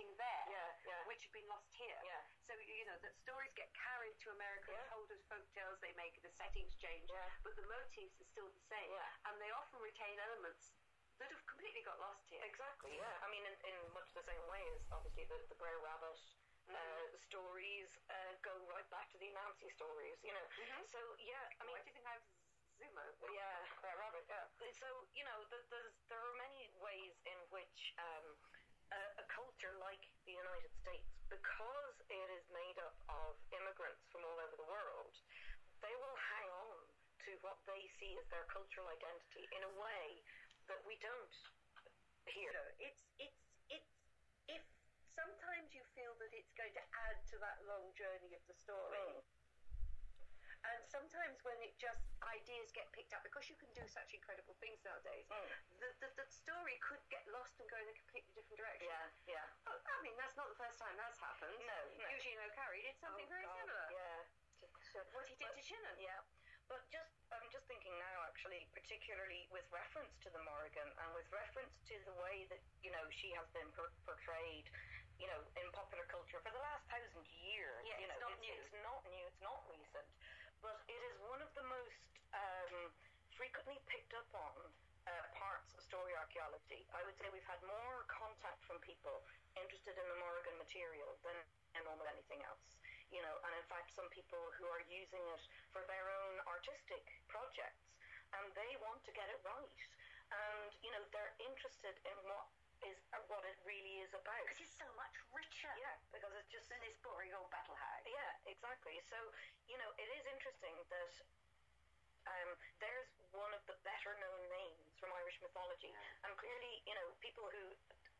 there, Yeah, yeah. which had been lost here. Yeah. So you know that stories get carried to America, Yeah. told as folk tales. They make the settings change, but the motifs are still the same, and they often retain elements that have completely got lost here. Exactly, yeah. I mean, in, in much the same way as obviously the, the Brer Rabbit uh, Mm-hmm. stories uh, go right back to the Nancy stories, you know. Mhm. So, yeah, I mean, mean, do you think I have Zuma? yeah, Brer Rabbit, yeah. So, you know, the, there's, there are many ways in which um, a like the United States, because it is made up of immigrants from all over the world, they will hang on to what they see as their cultural identity in a way that we don't here. it's it's it's if sometimes you feel that it's going to add to that long journey of the story. Mm. And sometimes when it just ideas get picked up because you can do such incredible things nowadays, Mm. the, the the story could get lost and go in a completely different direction. Yeah, yeah. Oh, I mean, that's not the first time that's happened. No, no. Eugene O'Curry did something Oh, very God, similar. Yeah. What he did But- to Shannon. Yeah. But just, I'm just thinking now, actually, particularly with reference to the Morrigan and with reference to the way that you know she has been per- portrayed, you know, in popular culture for the last thousand years. Yeah, you it's know, not it's, new. It's not new. It's not recent, but it is one of the most um, frequently picked up on uh, parts of story archaeology. I would say we've had more contact from people interested in the Morrigan material than in almost anything else. You know, and in fact, some people who are using it for their own artistic projects, and they want to get it right, and you know, they're interested in what is uh, what it really is about. Because it's so much richer Yeah, because it's just in this boring old battle hag. yeah, exactly. So, you know, it is interesting that um, there's one of the better known names from Irish mythology. And clearly, you know, people who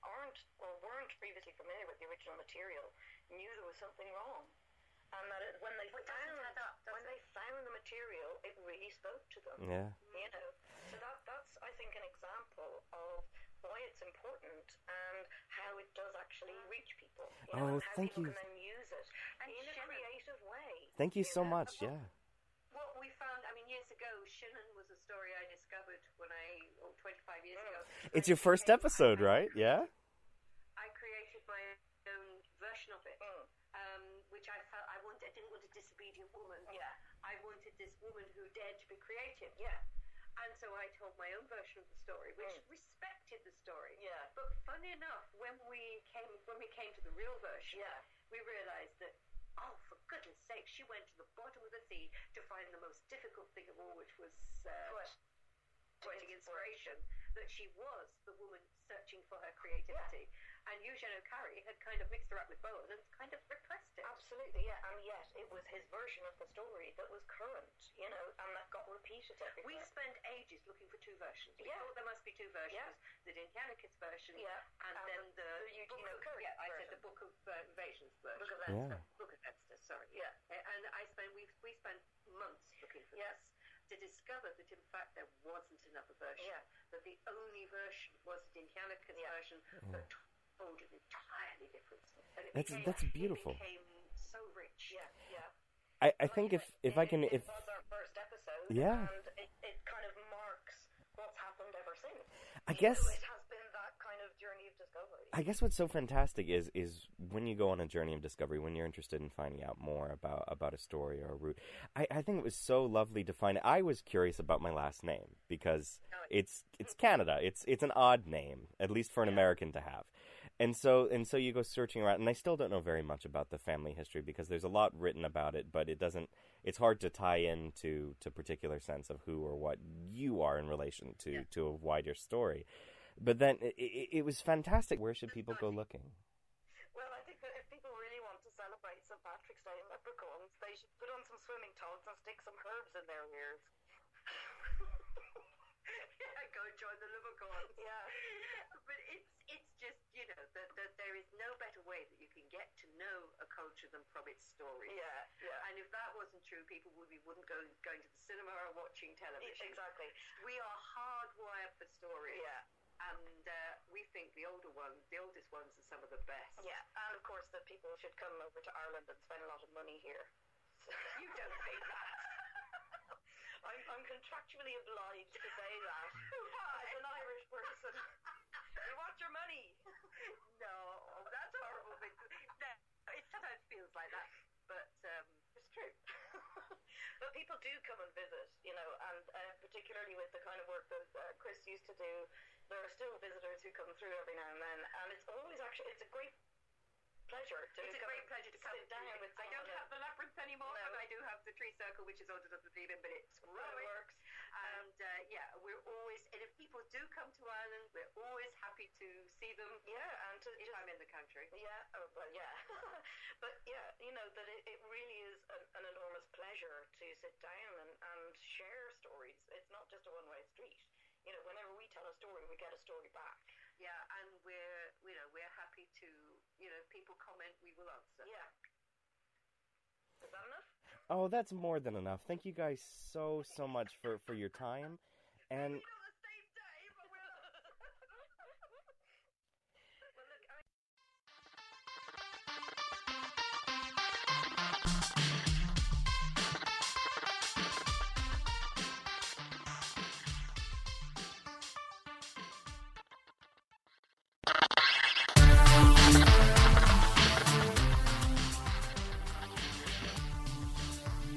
aren't or weren't previously familiar with the original material knew there was something wrong. And that it, when they it found add up, when it? they found the material, it really spoke to them. Yeah. You know, so that that's I think an example of why it's important and how it does actually reach people. You Oh, know, and how thank people you. can then use it And in a Shannon. creative way. Thank you so know? much. Yeah. What we found, I mean, years ago, Shannon was a story I discovered when I, oh, 25 years ago. It's your first became- episode, I- right? Yeah. I created my own version of it, Mm. um, which I felt I wanted. I didn't want a disobedient woman. Yeah. I wanted this woman who dared to be creative. Yeah. And so I told my own version of the story, which Mm. respected the story. Yeah. But funny enough, when we came when we came to the real version, Yeah. we realised that oh, for goodness sake, she went to the bottom of the sea to find the most difficult thing of all, which was uh, Poetic inspiration. That she was the woman searching for her creativity, and Eugene O'Curry had kind of mixed her up with Boann and kind of repressed it. Absolutely, yeah. And yet it was his version of the story that was current, you know, and that got repeated everywhere. We spent ages looking for two versions. We Yeah. thought there must be two versions: Yeah. the Dindshenchas version, Yeah. and, And then the- the, the Eugene book of, O'Curry yeah, I said version. the Book of uh, Invasions version. Book of Yeah. Book of Leinster, sorry. Yeah. And I spent we we spent months looking for Yes. this to discover that in fact there wasn't another version. Yeah. That the only version was the Dindshenchas Yeah. version that told an entirely different story. And it That's- became, that's beautiful. It became so rich. Yeah, yeah. I, I think if if I can if it was our first episode, Yeah. and it, it kind of marks what's happened ever since. I guess- know, it has been that kind of journey of discovery. I guess what's so fantastic is is when you go on a journey of discovery, when you're interested in finding out more about about a story or a route. I, I think it was so lovely to find. I was curious about my last name because oh, it's it's Canada. It's it's an odd name, at least for an American to have. And so and so you go searching around, and I still don't know very much about the family history because there's a lot written about it, but it doesn't. It's hard to tie into to particular sense of who or what you are in relation to to a wider story. But then it, it, it was fantastic. Where should people go looking? Well, I think that if people really want to celebrate St. Patrick's Day in Leprechauns, they should put on some swimming togs and stick some herbs in their ears. yeah, go join the Livercorns. Yeah. But it's it's just you know that, that there is no better way that you can get to know than from its stories. Yeah, yeah. And if that wasn't true, people would be wouldn't go going to the cinema or watching television. Exactly. We are hardwired for stories. Yeah. And uh, we think the older ones, the oldest ones, are some of the best. Yeah, and of course that people should come over to Ireland and spend a lot of money here. You don't think that. legally obliged to say that. As an Irish person. You want your money? no, that's horrible. But no, it sometimes feels like that, but um, it's true. But people do come and visit, you know, and uh, particularly with the kind of work that uh, Chris used to do, there are still visitors who come through every now and then, and it's always actually it's a great pleasure to It's a come great pleasure to come down with I don't have the labyrinth anymore, No. but I do have the tree circle, which is older than the demon, but it's growing. it works. And uh, yeah, we're always, and if people do come to Ireland, we're always happy to see them Yeah, and to if just I'm in the country. Yeah, oh, well, yeah. but yeah, you know, that it, it really is an, an enormous pleasure to sit down and, and share stories. It's not just a one way street. You know, whenever we tell a story, we get a story back. Yeah, and we're, you know, we're happy to, you know, people comment, we will answer. Yeah. Is that enough? Oh, that's more than enough. Thank you guys so so much for for your time, and